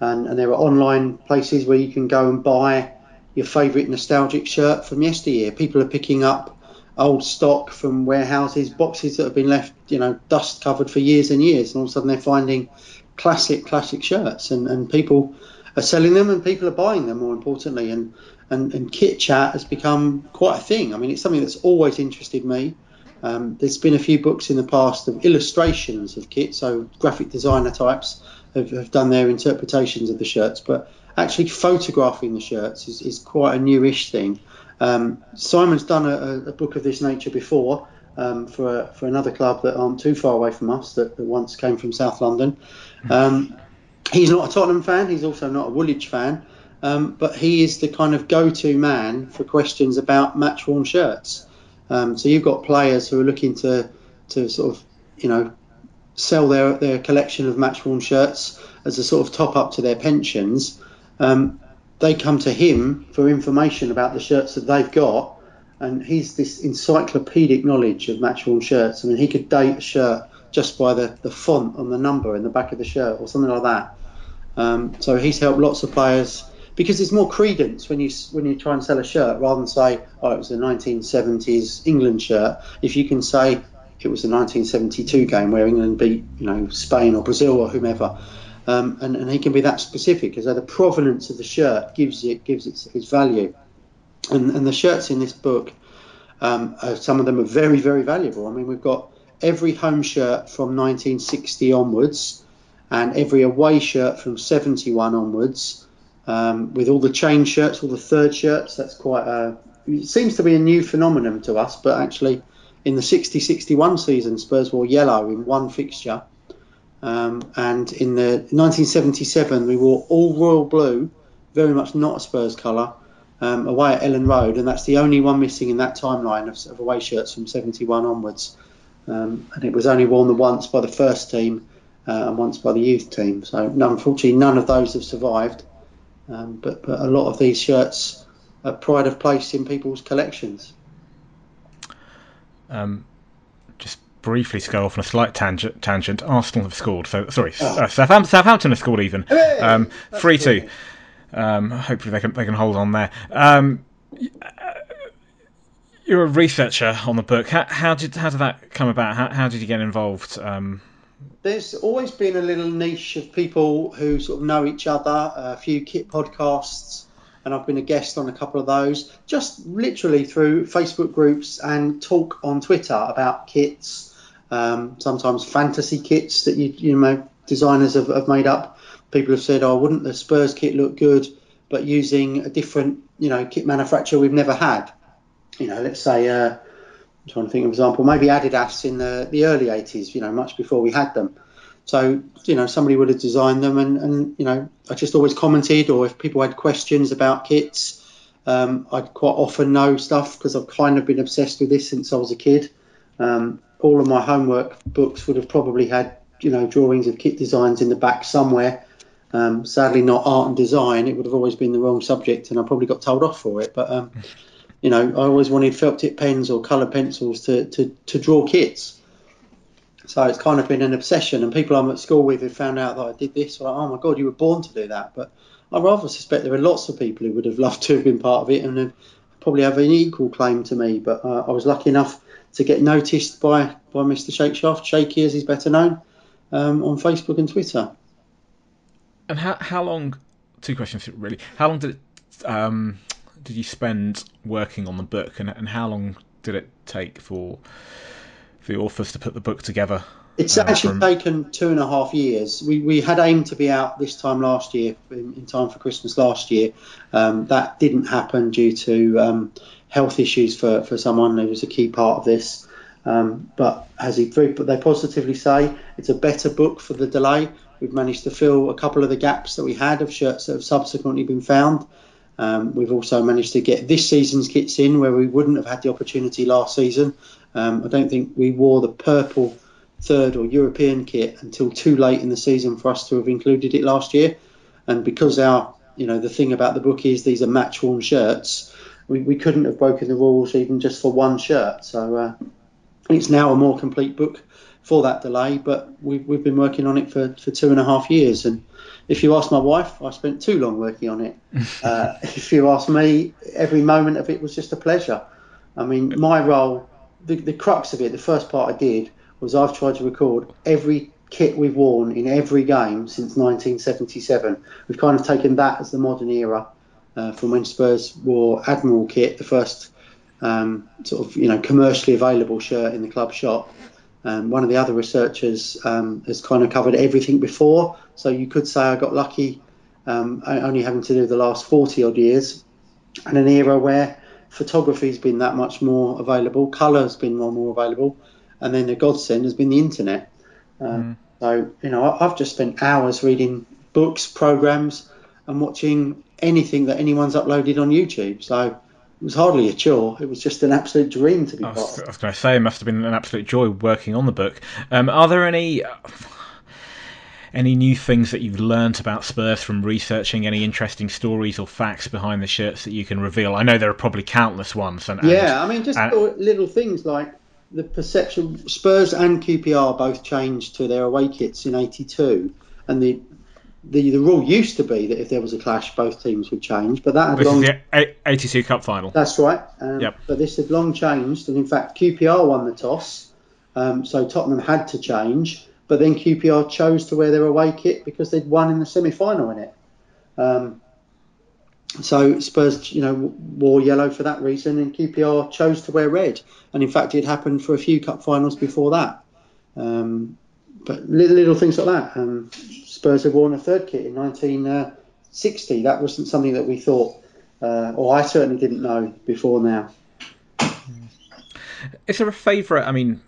and, and there are online places where you can go and buy your favourite nostalgic shirt from yesteryear. People are picking up old stock from warehouses, boxes that have been left, you know, dust covered for years and years, and all of a sudden they're finding classic, classic shirts, and, and people are selling them and people are buying them. More importantly, and, and and kit chat has become quite a thing. I mean, it's something that's always interested me. Um, there's been a few books in the past of illustrations of kit, so graphic designer types have, have done their interpretations of the shirts, but actually photographing the shirts is, is quite a newish thing. Um, Simon's done a, a, book of this nature before um, for for another club that aren't too far away from us that, that once came from South London. Um, he's not a Tottenham fan. He's also not a Woolwich fan. Um, but he is the kind of go-to man for questions about match-worn shirts. Um, so you've got players who are looking to to sort of you know sell their their collection of match-worn shirts as a sort of top up to their pensions um, they come to him for information about the shirts that they've got, and he's this encyclopedic knowledge of match-worn shirts. I mean, he could date a shirt just by the, the font on the number in the back of the shirt or something like that. Um, so he's helped lots of players because there's more credence when you when you try and sell a shirt rather than say, oh, it was a 1970s England shirt. If you can say it was a 1972 game where England beat you know Spain or Brazil or whomever, um, and, and he can be that specific as the provenance of the shirt gives it gives it its value. And, and the shirts in this book, um, are, some of them are very very valuable. I mean, we've got every home shirt from 1960 onwards, and every away shirt from 71 onwards, um, with all the chain shirts, all the third shirts. That's quite a it seems to be a new phenomenon to us, but actually in the 60-61 season, Spurs wore yellow in one fixture. Um, and in the 1977, we wore all royal blue, very much not a Spurs colour, um, away at Elland Road, and that's the only one missing in that timeline of, of away shirts from 71 onwards. Um, and it was only worn once by the first team uh, and once by the youth team. So unfortunately, none of those have survived. Um, but, but a lot of these shirts are pride of place in people's collections. Um, briefly to go off on a slight tangent, tangent Arsenal have scored. So sorry, oh. uh, Southampton, Southampton have scored even. Um, three two. Um, hopefully they can they can hold on there. Um, you're a researcher on the book. How, how, did how did that come about? How, how did you get involved? Um, There's always been a little niche of people who sort of know each other. A few kit podcasts, and I've been a guest on a couple of those. Just literally through Facebook groups and talk on Twitter about kits um, sometimes fantasy kits that you you know designers have, have made up. People have said, "Oh, wouldn't the Spurs kit look good?" But using a different you know kit manufacturer we've never had. You know, let's say uh, I'm trying to think of an example, maybe Adidas in the, the early 80s. You know, much before we had them. So you know, somebody would have designed them, and, and you know, I just always commented, or if people had questions about kits, um, I'd quite often know stuff because I've kind of been obsessed with this since I was a kid. Um, all of my homework books would have probably had you know drawings of kit designs in the back somewhere. Um, sadly, not art and design. It would have always been the wrong subject, and I probably got told off for it. But um, you know, I always wanted felt tip pens or coloured pencils to, to, to draw kits. So it's kind of been an obsession, and people I'm at school with have found out that I did this. Were like, oh my god, you were born to do that. But I rather suspect there are lots of people who would have loved to have been part of it and probably have an equal claim to me. But uh, I was lucky enough to get noticed by by Mr. Shakeshaft, Shaky as he's better known, um, on Facebook and Twitter. And how how long? Two questions really. How long did it um, did you spend working on the book, and and how long did it take for the authors to put the book together? It's uh, actually from... taken two and a half years. We, we had aimed to be out this time last year, in, in time for Christmas last year. Um, that didn't happen due to um, health issues for, for someone who was a key part of this. Um, but as he very, they positively say, it's a better book for the delay. We've managed to fill a couple of the gaps that we had of shirts that have subsequently been found. Um, we've also managed to get this season's kits in where we wouldn't have had the opportunity last season. Um, I don't think we wore the purple third or European kit until too late in the season for us to have included it last year. And because our, you know, the thing about the book is these are match worn shirts, we, we couldn't have broken the rules even just for one shirt. So uh, it's now a more complete book for that delay, but we've, we've been working on it for, for two and a half years. And if you ask my wife, I spent too long working on it. uh, if you ask me, every moment of it was just a pleasure. I mean, my role, the, the crux of it, the first part I did was I've tried to record every kit we've worn in every game since 1977. We've kind of taken that as the modern era uh, from when Spurs wore Admiral kit, the first um, sort of you know commercially available shirt in the club shop. Um, one of the other researchers um, has kind of covered everything before, so you could say I got lucky um, only having to do the last 40 odd years, and an era where photography's been that much more available, colour's been more more available, and then the godsend has been the internet. Um, mm. So you know, I've just spent hours reading books, programs, and watching anything that anyone's uploaded on YouTube. So it was hardly a chore. It was just an absolute dream to be I was, part of. I was going to say, it must have been an absolute joy working on the book. Um, are there any any new things that you've learned about Spurs from researching? Any interesting stories or facts behind the shirts that you can reveal? I know there are probably countless ones. And, yeah, I mean, just and, little things like the perception. Spurs and QPR both changed to their away kits in '82, and the the, the rule used to be that if there was a clash, both teams would change, but that had this long. Is the 82 Cup final. That's right. Um, yep. But this had long changed, and in fact, QPR won the toss, um, so Tottenham had to change. But then QPR chose to wear their away kit because they'd won in the semi-final in it. Um, so Spurs, you know, wore yellow for that reason, and QPR chose to wear red. And in fact, it happened for a few cup finals before that. Um, but little, little, things like that. Um, Spurs have worn a third kit in 1960. That wasn't something that we thought, uh, or I certainly didn't know before now. Is there a favourite? I mean,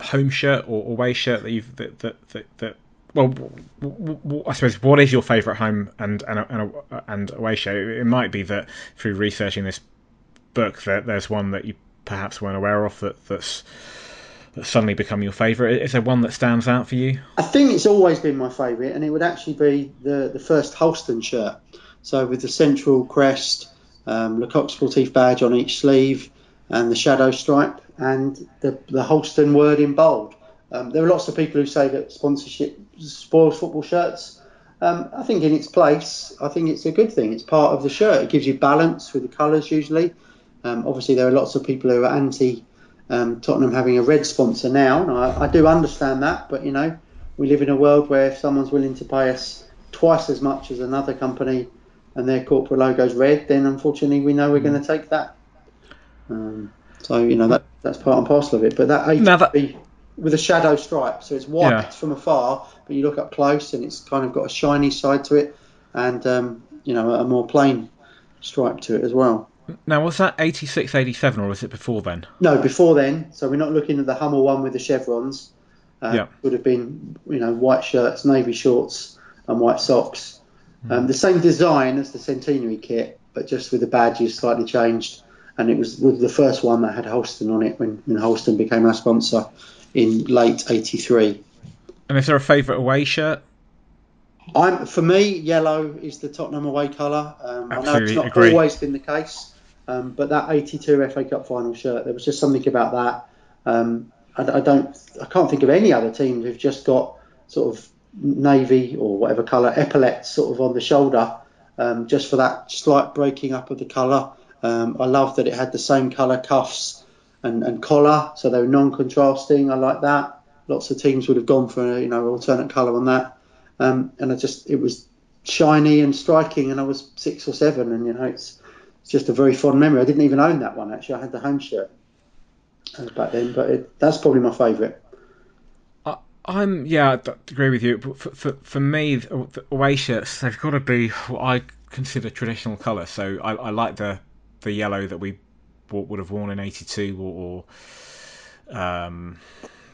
home shirt or away shirt that you've that that that, that well, I suppose what is your favourite home and and and, and away shirt? It might be that through researching this book that there's one that you perhaps weren't aware of that that's suddenly become your favourite. Is there one that stands out for you? I think it's always been my favourite, and it would actually be the the first Holsten shirt. So with the central crest, um, Le Coq Sportif badge on each sleeve, and the shadow stripe, and the the Holsten word in bold. Um, there are lots of people who say that sponsorship spoils football shirts. Um, I think in its place, I think it's a good thing. It's part of the shirt. It gives you balance with the colours usually. Um, obviously, there are lots of people who are anti um, Tottenham having a red sponsor now, and I, I, do understand that. But you know, we live in a world where if someone's willing to pay us twice as much as another company, and their corporate logo's red, then unfortunately we know we're going to take that. Um, so you know that that's part and parcel of it. But that with a shadow stripe. So it's white yeah. from afar, but you look up close and it's kind of got a shiny side to it, and um, you know a more plain stripe to it as well. Now, was that 86, 87, or was it before then? No, before then. So we're not looking at the Hummel one with the chevrons. Uh, Yeah. Would have been, you know, white shirts, navy shorts, and white socks. Um, the same design as the centenary kit, but just with the badges slightly changed. And it was the first one that had Holsten on it when, when Holsten became our sponsor in late '83. And is there a favourite away shirt? I'm for me, yellow is the Tottenham away colour. Um, I know it's not always been the case, um, but that '82 FA Cup final shirt, there was just something about that. Um, I, I don't, I can't think of any other team who've just got sort of navy or whatever colour epaulets sort of on the shoulder, um, just for that slight breaking up of the colour. Um, I love that it had the same colour cuffs and, and collar, so they were non-contrasting. I like that. Lots of teams would have gone for you know alternate colour on that, um, and I just it was shiny and striking, and I was six or seven, and you know it's it's just a very fond memory. I didn't even own that one actually. I had the home shirt uh, back then, but it, that's probably my favourite. I, I'm yeah, I agree with you. But for, for, for me, the the away shirts they've got to be what I consider traditional colour. So I, I like the the yellow that we w- would have worn in '82, or, or um,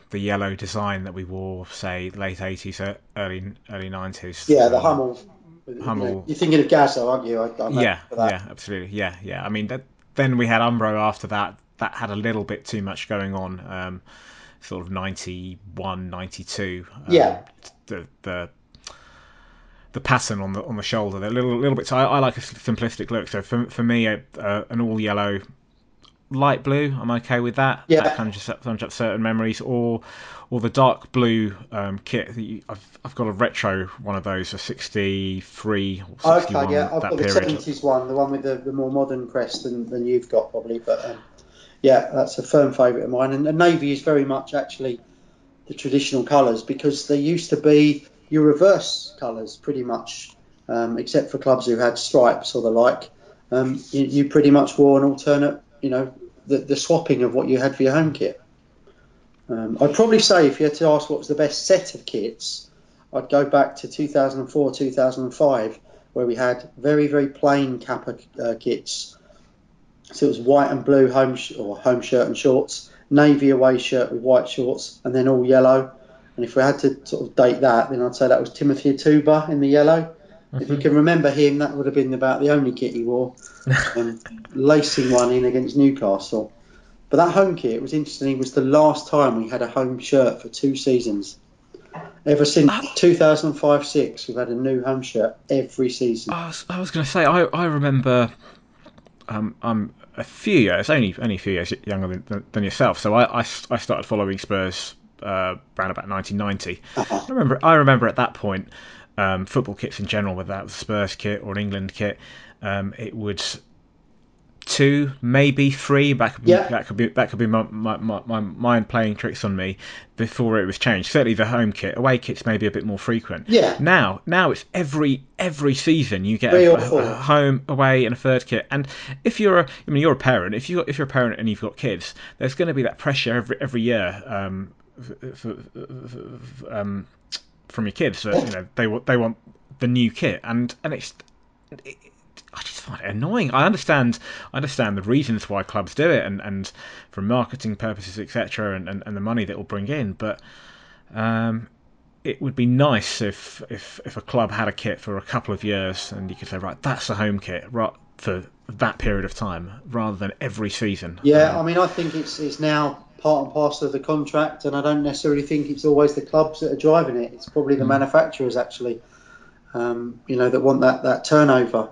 the yellow design that we wore, say late '80s, uh, early early '90s. Yeah, the Um, Hummel. Hummel. you're thinking of Gazza, aren't you? I, yeah, yeah, absolutely, yeah, yeah. I mean, that, then we had Umbro after that. That had a little bit too much going on. Um, sort of 91, 92. Um, Yeah. The the the pattern on the on the shoulder, a little little bit. I, I like a simplistic look. So for for me, a, uh, an all yellow, light blue, I'm okay with that. Yeah. That conjures up, conjures up certain memories, or or the dark blue um, kit. that you- I've I've got a retro one of those, a 63 or 61 Okay, yeah, I've got the seventies one, the one with the, the more modern crest than, than you've got probably. But um, yeah, that's a firm favourite of mine. And the navy is very much actually the traditional colours because they used to be your reverse colours pretty much, um, except for clubs who had stripes or the like. Um, you, you pretty much wore an alternate, you know, the, the swapping of what you had for your home kit. Um, I'd probably say if you had to ask what was the best set of kits, I'd go back to 2004, 2005, where we had very, very plain Kappa uh, kits. So it was white and blue home sh- or home shirt and shorts, navy away shirt with white shorts, and then all yellow. And if we had to sort of date that, then I'd say that was Timothy Atouba in the yellow. If you can remember him, that would have been about the only kit he wore, um, lacing one in against Newcastle. But that home kit, it was interesting, it was the last time we had a home shirt for two seasons. Ever since 2005 6, we've had a new home shirt every season. I was, I was going to say, I, I remember um, I'm a few years, only only a few years younger than, than yourself. So I I started following Spurs uh, around about 1990. I remember I remember at that point um, football kits in general, whether that was a Spurs kit or an England kit, um, it would two, maybe three. That could be, Yeah. that could be that could be my, my, my, my mind playing tricks on me before it was changed. Certainly the home kit, away kits maybe a bit more frequent. Yeah. Now now it's every every season you get Three a, a home, away, and a third kit. And if you're a, I mean you're a parent. If you if you're a parent and you've got kids, there's going to be that pressure every every year. Um, f- f- f- um, from your kids that you know they want they want the new kit and and it's it, I just find it annoying. I understand I understand the reasons why clubs do it and, and for marketing purposes etc and, and, and the money that will bring in but um, it would be nice if, if if a club had a kit for a couple of years and you could say right that's the home kit right for that period of time rather than every season. Yeah, Um, I mean, I think it's it's now part and parcel of the contract, and I don't necessarily think it's always the clubs that are driving it. It's probably the manufacturers actually, um, you know, that want that that turnover.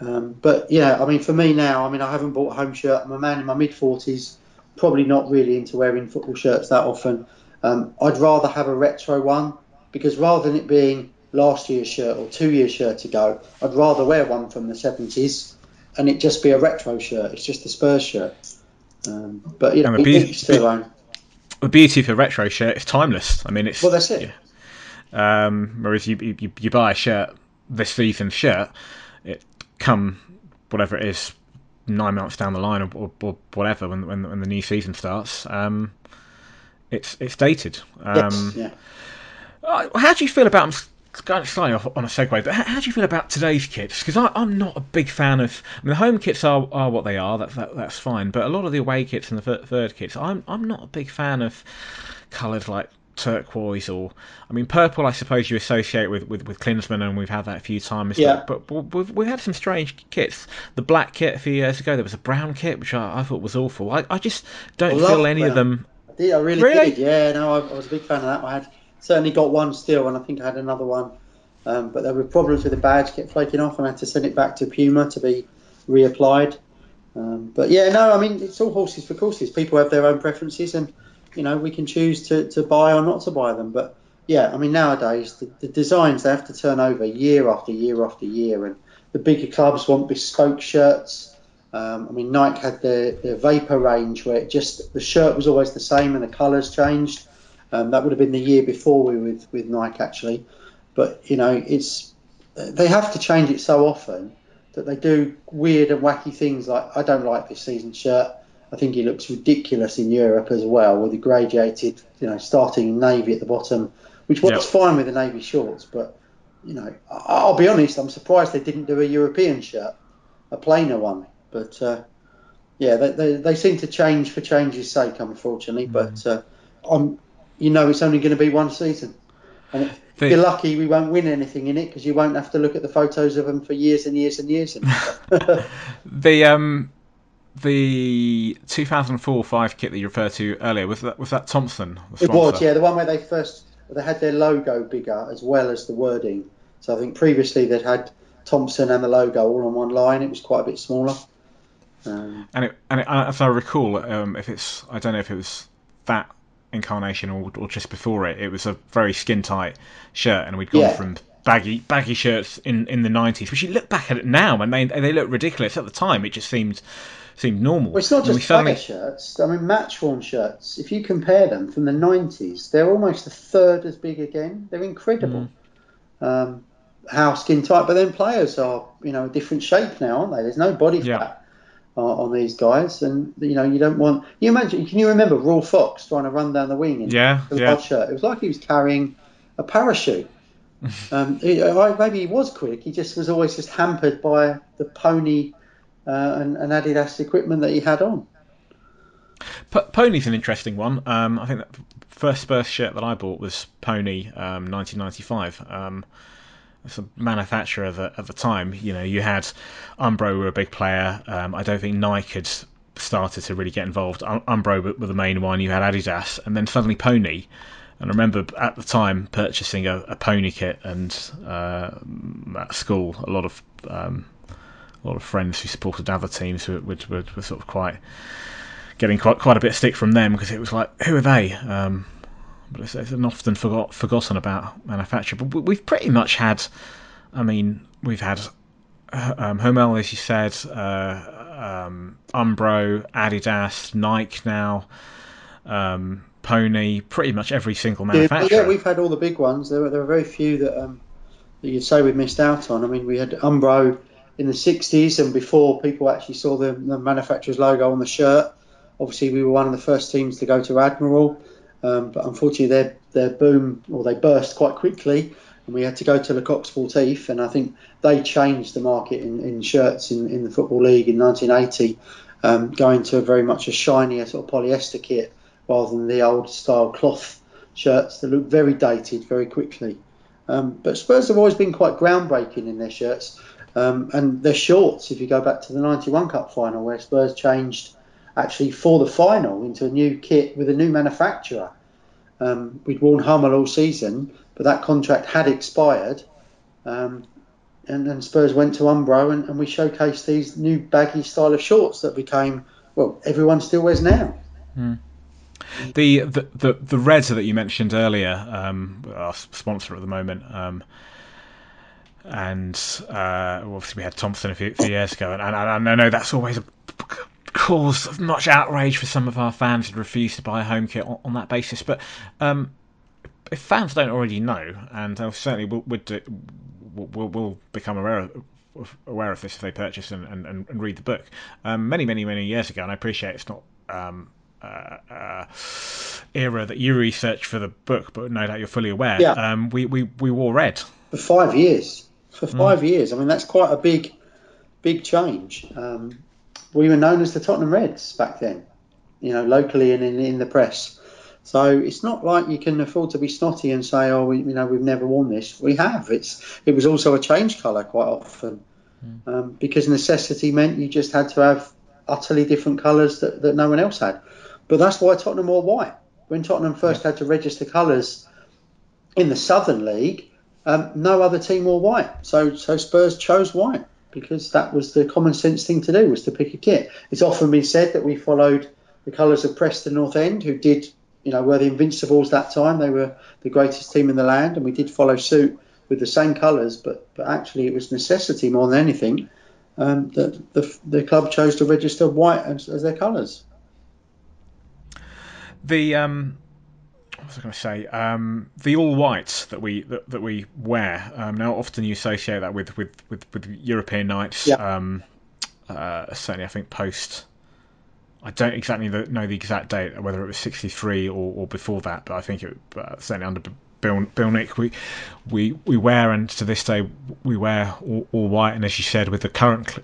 Um, but yeah, I mean, for me now, I mean, I haven't bought a home shirt. I'm a man in my mid forties, probably not really into wearing football shirts that often. Um, I'd rather have a retro one because rather than it being last year's shirt or two years shirt ago, I'd rather wear one from the 70s and it just be a retro shirt. It's just a Spurs shirt. Um, but you know, And the beauty- each to their own. the beauty of a retro shirt is timeless. I mean, it's Well, that's it. yeah. Um, whereas you, you you buy a shirt this season's shirt, it come whatever it is nine months down the line or, or, or whatever when, when when the new season starts. Um, it's it's dated. Um, Yes, yeah. uh, How do you feel about kind of slightly off on a segue, but how, how do you feel about today's kits? Because I'm not a big fan of. I mean, the home kits are, are what they are. That's that, that's fine. But a lot of the away kits and the third kits, I'm I'm not a big fan of colours like turquoise or I mean purple I suppose you associate with, with, with Klinsmann and we've had that a few times yeah. but, but we've, we've had some strange kits the black kit a few years ago there was a brown kit which I, I thought was awful I, I just don't I feel any brown. of them I did I really, really? did yeah no I, I, was a big fan of that I had certainly got one still and I think I had another one um, but there were problems with the badge kept flaking off and I had to send it back to Puma to be reapplied um, but yeah no I mean it's all horses for courses people have their own preferences and you know, we can choose to, to buy or not to buy them. But yeah, I mean, nowadays the, the designs they have to turn over year after year after year, and the bigger clubs want bespoke shirts. Um, I mean, Nike had their, their Vapor range where it just the shirt was always the same and the colours changed. Um, that would have been the year before we were with, with Nike actually, but you know, it's they have to change it so often that they do weird and wacky things like I don't like this season shirt. I think he looks ridiculous in Europe as well with the gradiated, you know, starting navy at the bottom, which was yep. fine with the navy shorts. But you know, I'll be honest, I'm surprised they didn't do a European shirt, a plainer one. But uh, yeah, they, they, they, seem to change for change's sake, unfortunately. Mm. But uh, I'm, you know, it's only going to be one season, and if you're lucky, we won't win anything in it because you won't have to look at the photos of them for years and years and years. the um the 2004 five kit that you referred to earlier was that was that Thomson? It was, yeah, the one where they first they had their logo bigger as well as the wording. So I think previously they'd had Thomson and the logo all on one line. It was quite a bit smaller. Um, and it, and it, as I recall, um, if it's I don't know if it was that incarnation or, or just before it, it was a very skin tight shirt, and we'd gone yeah. from baggy baggy shirts in, in the 90s which you look back at it now and they they look ridiculous at the time it just seemed seemed normal. Well, it's not just suddenly... shirts. I mean, match worn shirts. If you compare them from the '90s, they're almost a third as big again. They're incredible. Mm. Um, how skin tight, but then players are you know a different shape now, aren't they? There's no body fat. Yeah. On these guys, and you know you don't want. You imagine? Can you remember Ruel Fox trying to run down the wing in yeah, a yeah. shirt? It was like he was carrying a parachute. um, he, maybe he was quick. He just was always just hampered by the pony uh, and, and Adidas equipment that he had on. P- Pony's an interesting one. Um, I think the first Spurs shirt that I bought was Pony um, 1995. Um, a manufacturer at the, the time. You know, you had Umbro were a big player. Um, I don't think Nike had started to really get involved. Um, Umbro were the main one. You had Adidas, and then suddenly Pony. And I remember at the time purchasing a, a Pony kit, and uh, at school, a lot of um, a lot of friends who supported other teams who were, were, were sort of quite getting quite quite a bit of stick from them because it was like, who are they? Um, but it's, it's, an often forgot, forgotten about manufacturer. But we've pretty much had, I mean, we've had uh, um, Hummel, as you said, uh, um, Umbro, Adidas, Nike now, um, Pony, pretty much every single manufacturer. Yeah, we've had all the big ones. There were, there were very few that, um, that you'd say we missed out on. I mean, we had Umbro in the 60s and before people actually saw the, the, manufacturer's logo on the shirt. Obviously, we were one of the first teams to go to Admiral, um, but unfortunately, their, their boom or they burst quite quickly, and we had to go to Le Coq Sportif. And I think they changed the market in, in shirts in, in the Football League in 1980, um, going to a very much a shinier sort of polyester kit rather than the old style cloth shirts that look very dated very quickly. Um, but Spurs have always been quite groundbreaking in their shirts. Um, and they're shorts if you go back to the 91 Cup final where Spurs changed actually for the final into a new kit with a new manufacturer. Um, we'd worn Hummel all season, but that contract had expired. Um, and then Spurs went to Umbro and, and, we showcased these new baggy style of shorts that became, well, everyone still wears now. Mm. The, the, the the reds that you mentioned earlier, um, our sponsor at the moment, um, and uh, obviously we had Thomson a few, few years ago, and, and, and, I know that's always a cause of much outrage for some of our fans who refuse to buy a home kit on, on that basis. But um, if fans don't already know, and certainly will, would will, will become aware of, aware of this if they purchase and, and, and read the book. Um, many, many, many years ago, and I appreciate it's not um, uh, uh, era that you researched for the book, but no doubt you're fully aware. Yeah. Um, we, we, we wore red for five years. For five mm. years. I mean, that's quite a big, big change. Um, we were known as the Tottenham Reds back then, you know, locally and in, in the press. So it's not like you can afford to be snotty and say, "Oh, we, you know, we've never worn this." We have. It's it was also a change colour quite often mm. um, because necessity meant you just had to have utterly different colours that, that no one else had. But that's why Tottenham wore white. When Tottenham first had to register colours in the Southern League, um, no other team wore white. So so Spurs chose white because that was the common sense thing to do was to pick a kit. It's often been said that we followed the colours of Preston North End, who did you know were the Invincibles that time. They were the greatest team in the land, and we did follow suit with the same colours. But but actually, it was necessity more than anything um, that the the club chose to register white as, as their colours. The um, what was I going to say? Um, the all white that we that, that we wear um, now. Often you associate that with with with, with European nights. Yeah. Um, uh, certainly, I think post. I don't exactly know the exact date, whether it was '63 or, or before that, but I think it uh, certainly under Bill, Bill Nick, we we we wear, and to this day we wear all, all white. And as you said, with the current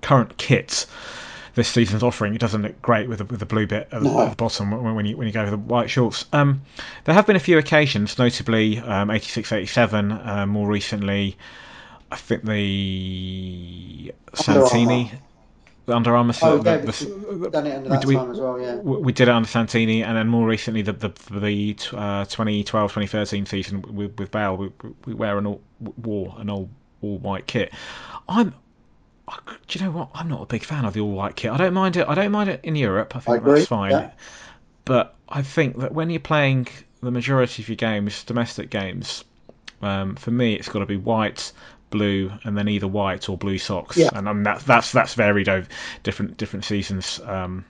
current kits this season's offering. It doesn't look great with the, with the blue bit at, no. at the bottom when, you when you go with the white shorts. Um, there have been a few occasions, notably um, 86, 87, uh, more recently. I think the Santini. Under Armour. Oh, the, yeah, the, done it under that we, time as well, yeah. We did it under Santini, and then more recently, the the, the uh, 2012 2013 season with, with Bale, we, we wear an all, wore an all all white kit. I'm do you know what? I'm not a big fan of the all white kit. I don't mind it. I don't mind it in Europe. I think I that's fine. Yeah. But I think that when you're playing the majority of your games, domestic games, um, for me, it's got to be white, blue, and then either white or blue socks. Yeah. And um, that's that's that's varied over different different seasons. Um,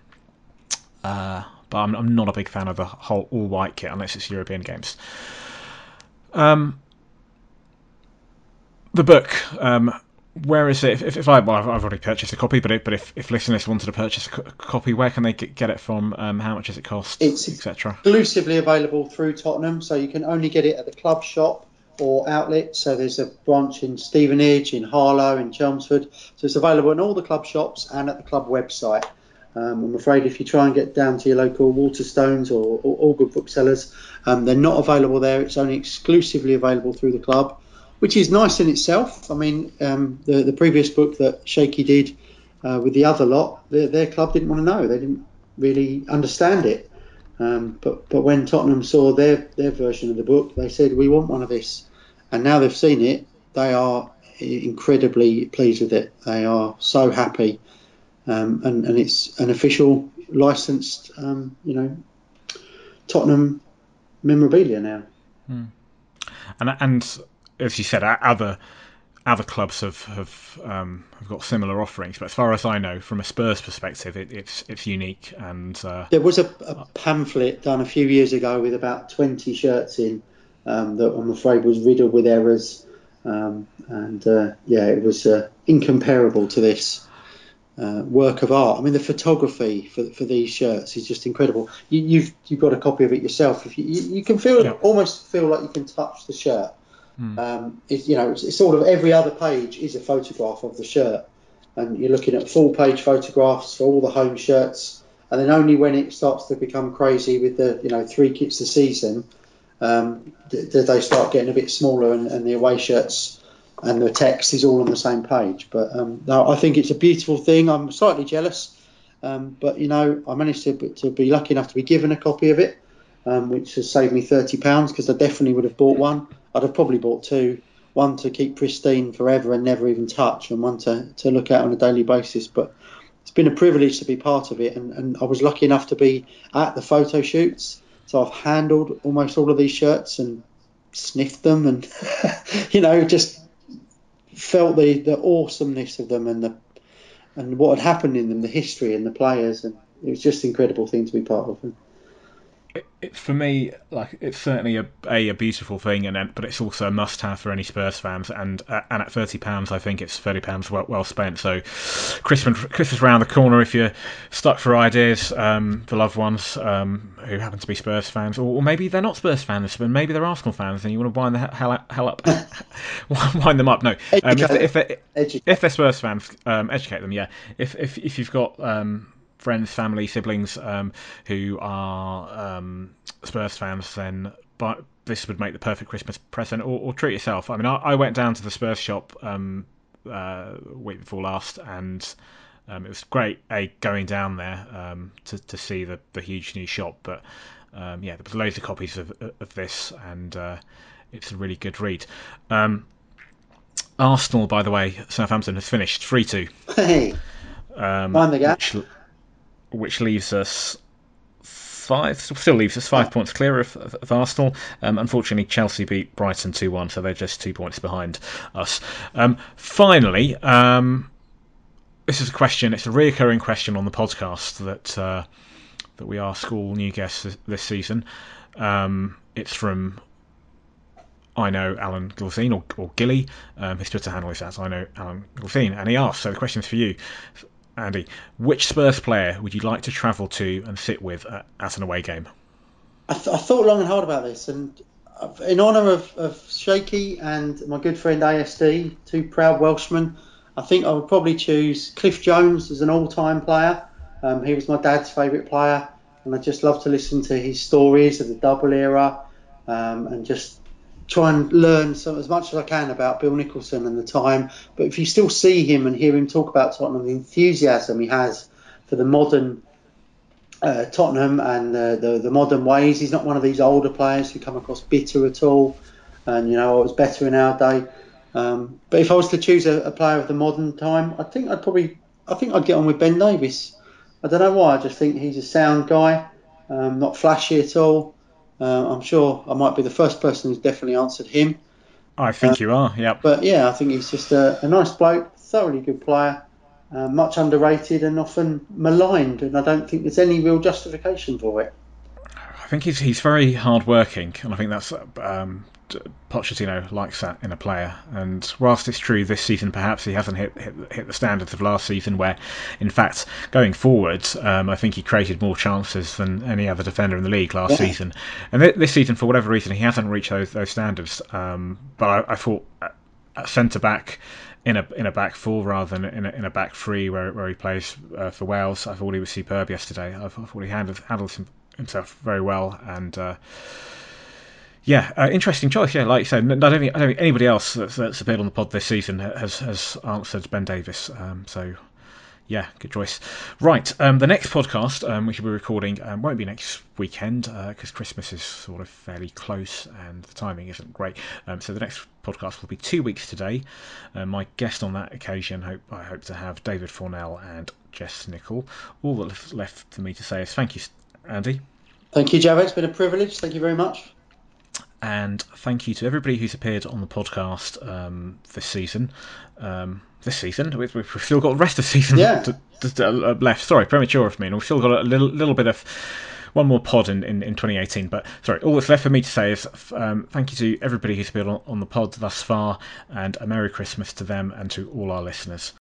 uh, but I'm, I'm not a big fan of the whole all white kit unless it's European games. Um, the book. Um, where is it? If, if I, well, I've already purchased a copy, but it, but if, if listeners wanted to purchase a copy, where can they get it from? Um, how much does it cost? It's etc. Exclusively available through Tottenham, so you can only get it at the club shop or outlet. So there's a branch in Stevenage, in Harlow, in Chelmsford. So it's available in all the club shops and at the club website. Um, I'm afraid if you try and get down to your local Waterstones or, or all good booksellers, um, they're not available there. It's only exclusively available through the club which is nice in itself. I mean, um, the the previous book that Shaky did uh, with the other lot, their, their, club didn't want to know. They didn't really understand it. Um, but but when Tottenham saw their their version of the book, they said we want one of this, and now they've seen it. They are incredibly pleased with it. They are so happy, um, and and it's an official licensed, um, you know, Tottenham memorabilia now. Hmm. And and as you said, other other clubs have have um, have got similar offerings, but as far as I know, from a Spurs perspective, it, it's it's unique. And uh, there was a, a, pamphlet done a few years ago with about twenty shirts in um, that I'm afraid was riddled with errors, um, and uh, yeah, it was uh, incomparable to this. Uh, work of art. I mean, the photography for, for these shirts is just incredible. You, have you've, you've got a copy of it yourself. If you, you, you can feel yeah. almost feel like you can touch the shirt. Mm. Um, you know, it's, it's, sort of every other page is a photograph of the shirt, and you're looking at full page photographs for all the home shirts, and then only when it starts to become crazy with the you know three kits a season, um, do they start getting a bit smaller, and, and, the away shirts and the text is all on the same page. But um, no, I think it's a beautiful thing. I'm slightly jealous. Um, but you know, I managed to, to be lucky enough to be given a copy of it, um, which has saved me thirty pounds because I definitely would have bought one. I'd have probably bought two, one to keep pristine forever and never even touch, and one to, to look at on a daily basis. But it's been a privilege to be part of it, and, and I was lucky enough to be at the photo shoots. So I've handled almost all of these shirts and sniffed them, and you know, just felt the, the awesomeness of them and the and what had happened in them, the history and the players, and it was just an incredible thing to be part of. It, it, for me, like it's certainly a, a, a beautiful thing, and then, but it's also a must-have for any Spurs fans. And uh, and at thirty pounds, I think it's thirty pounds well, well spent. So, Christmas Christmas around the corner. If you're stuck for ideas um, for loved ones um, who happen to be Spurs fans, or, or, maybe they're not Spurs fans, but maybe they're Arsenal fans, and you want to wind the hell, hell up, wind them up. No, um, if, if, they're, if, they're Spurs fans, um, educate them. Yeah, if if if you've got um, friends, family, siblings um, who are um, Spurs fans, then but this would make the perfect Christmas present. Or, or treat yourself. I mean, I, I, went down to the Spurs shop um, uh, week before last, and um, it was great. A going down there um, to to see the the huge new shop, but um, yeah, there was loads of copies of of this, and uh, it's a really good read. Um, Arsenal, by the way, Southampton has finished three two. Hey, um, mind the gap. Which, which leaves us five, still leaves us five points clear of, of, of Arsenal. Um, unfortunately, Chelsea beat Brighton 2 1, so they're just two points behind us. Um, finally, um, this is a question, it's a reoccurring question on the podcast that, uh, that we ask all new guests this, this season. Um, it's from I know Alan Gilsine or, or Gilly. Um, his Twitter handle is as I know Alan Gilsine, and he asks. So the question is for you. Andy, which Spurs player would you like to travel to and sit with at, at an away game? I, th- I, thought long and hard about this, and in honour of, of Shaky and my good friend ASD, two proud Welshmen, I think I would probably choose Cliff Jones as an all-time player. Um, he was my dad's favourite player, and I just love to listen to his stories of the double era um, and just try and learn some, as much as I can about Bill Nicholson and the time. But if you still see him and hear him talk about Tottenham, the enthusiasm he has for the modern uh, Tottenham and the, the modern ways, he's not one of these older players who come across bitter at all. And you know, I was better in our day. Um, but if I was to choose a, a, player of the modern time, I think I'd probably, I think I'd get on with Ben Davies. I don't know why. I just think he's a sound guy, um, not flashy at all. Uh, I'm sure I might be the first person who's definitely answered him. I think uh, you are, yeah. But yeah, I think he's just a, a nice bloke, thoroughly good player, uh, much underrated and often maligned, and I don't think there's any real justification for it. I think he's he's very hardworking, and I think that's um, Pochettino likes that in a player. And whilst it's true this season perhaps he hasn't hit hit, hit the standards of last season, where in fact going forward, um, I think he created more chances than any other defender in the league last yeah. season. And th- this season, for whatever reason, he hasn't reached those those standards. Um, but I, I thought at centre back in a in a back four rather than in a, in a back three where, where he plays uh, for Wales. I thought he was superb yesterday. I thought he handled handled himself very well and. Uh, yeah, uh, interesting choice. Yeah, like you said, I don't think, I don't think anybody else that's, that's, appeared on the pod this season has has answered Ben Davies. Um, so, yeah, good choice. Right, um, the next podcast um, we should be recording um, won't be next weekend because uh, Christmas is sort of fairly close and the timing isn't great. Um, so the next podcast will be two weeks today. Uh, my guest on that occasion, hope I hope to have David Fornell and Jess Nichol. All that's left for me to say is thank you, Andy. Thank you, Jav. It's been a privilege. Thank you very much. And thank you to everybody who's appeared on the podcast um, this season. Um, this season, we've, we've, still got the rest of the season yeah. to, to, to, uh, left. Sorry, premature of me. And we've still got a little, little bit of one more pod in, in, in 2018. But sorry, all that's left for me to say is um, thank you to everybody who's been on, on, the pod thus far, and a Merry Christmas to them and to all our listeners.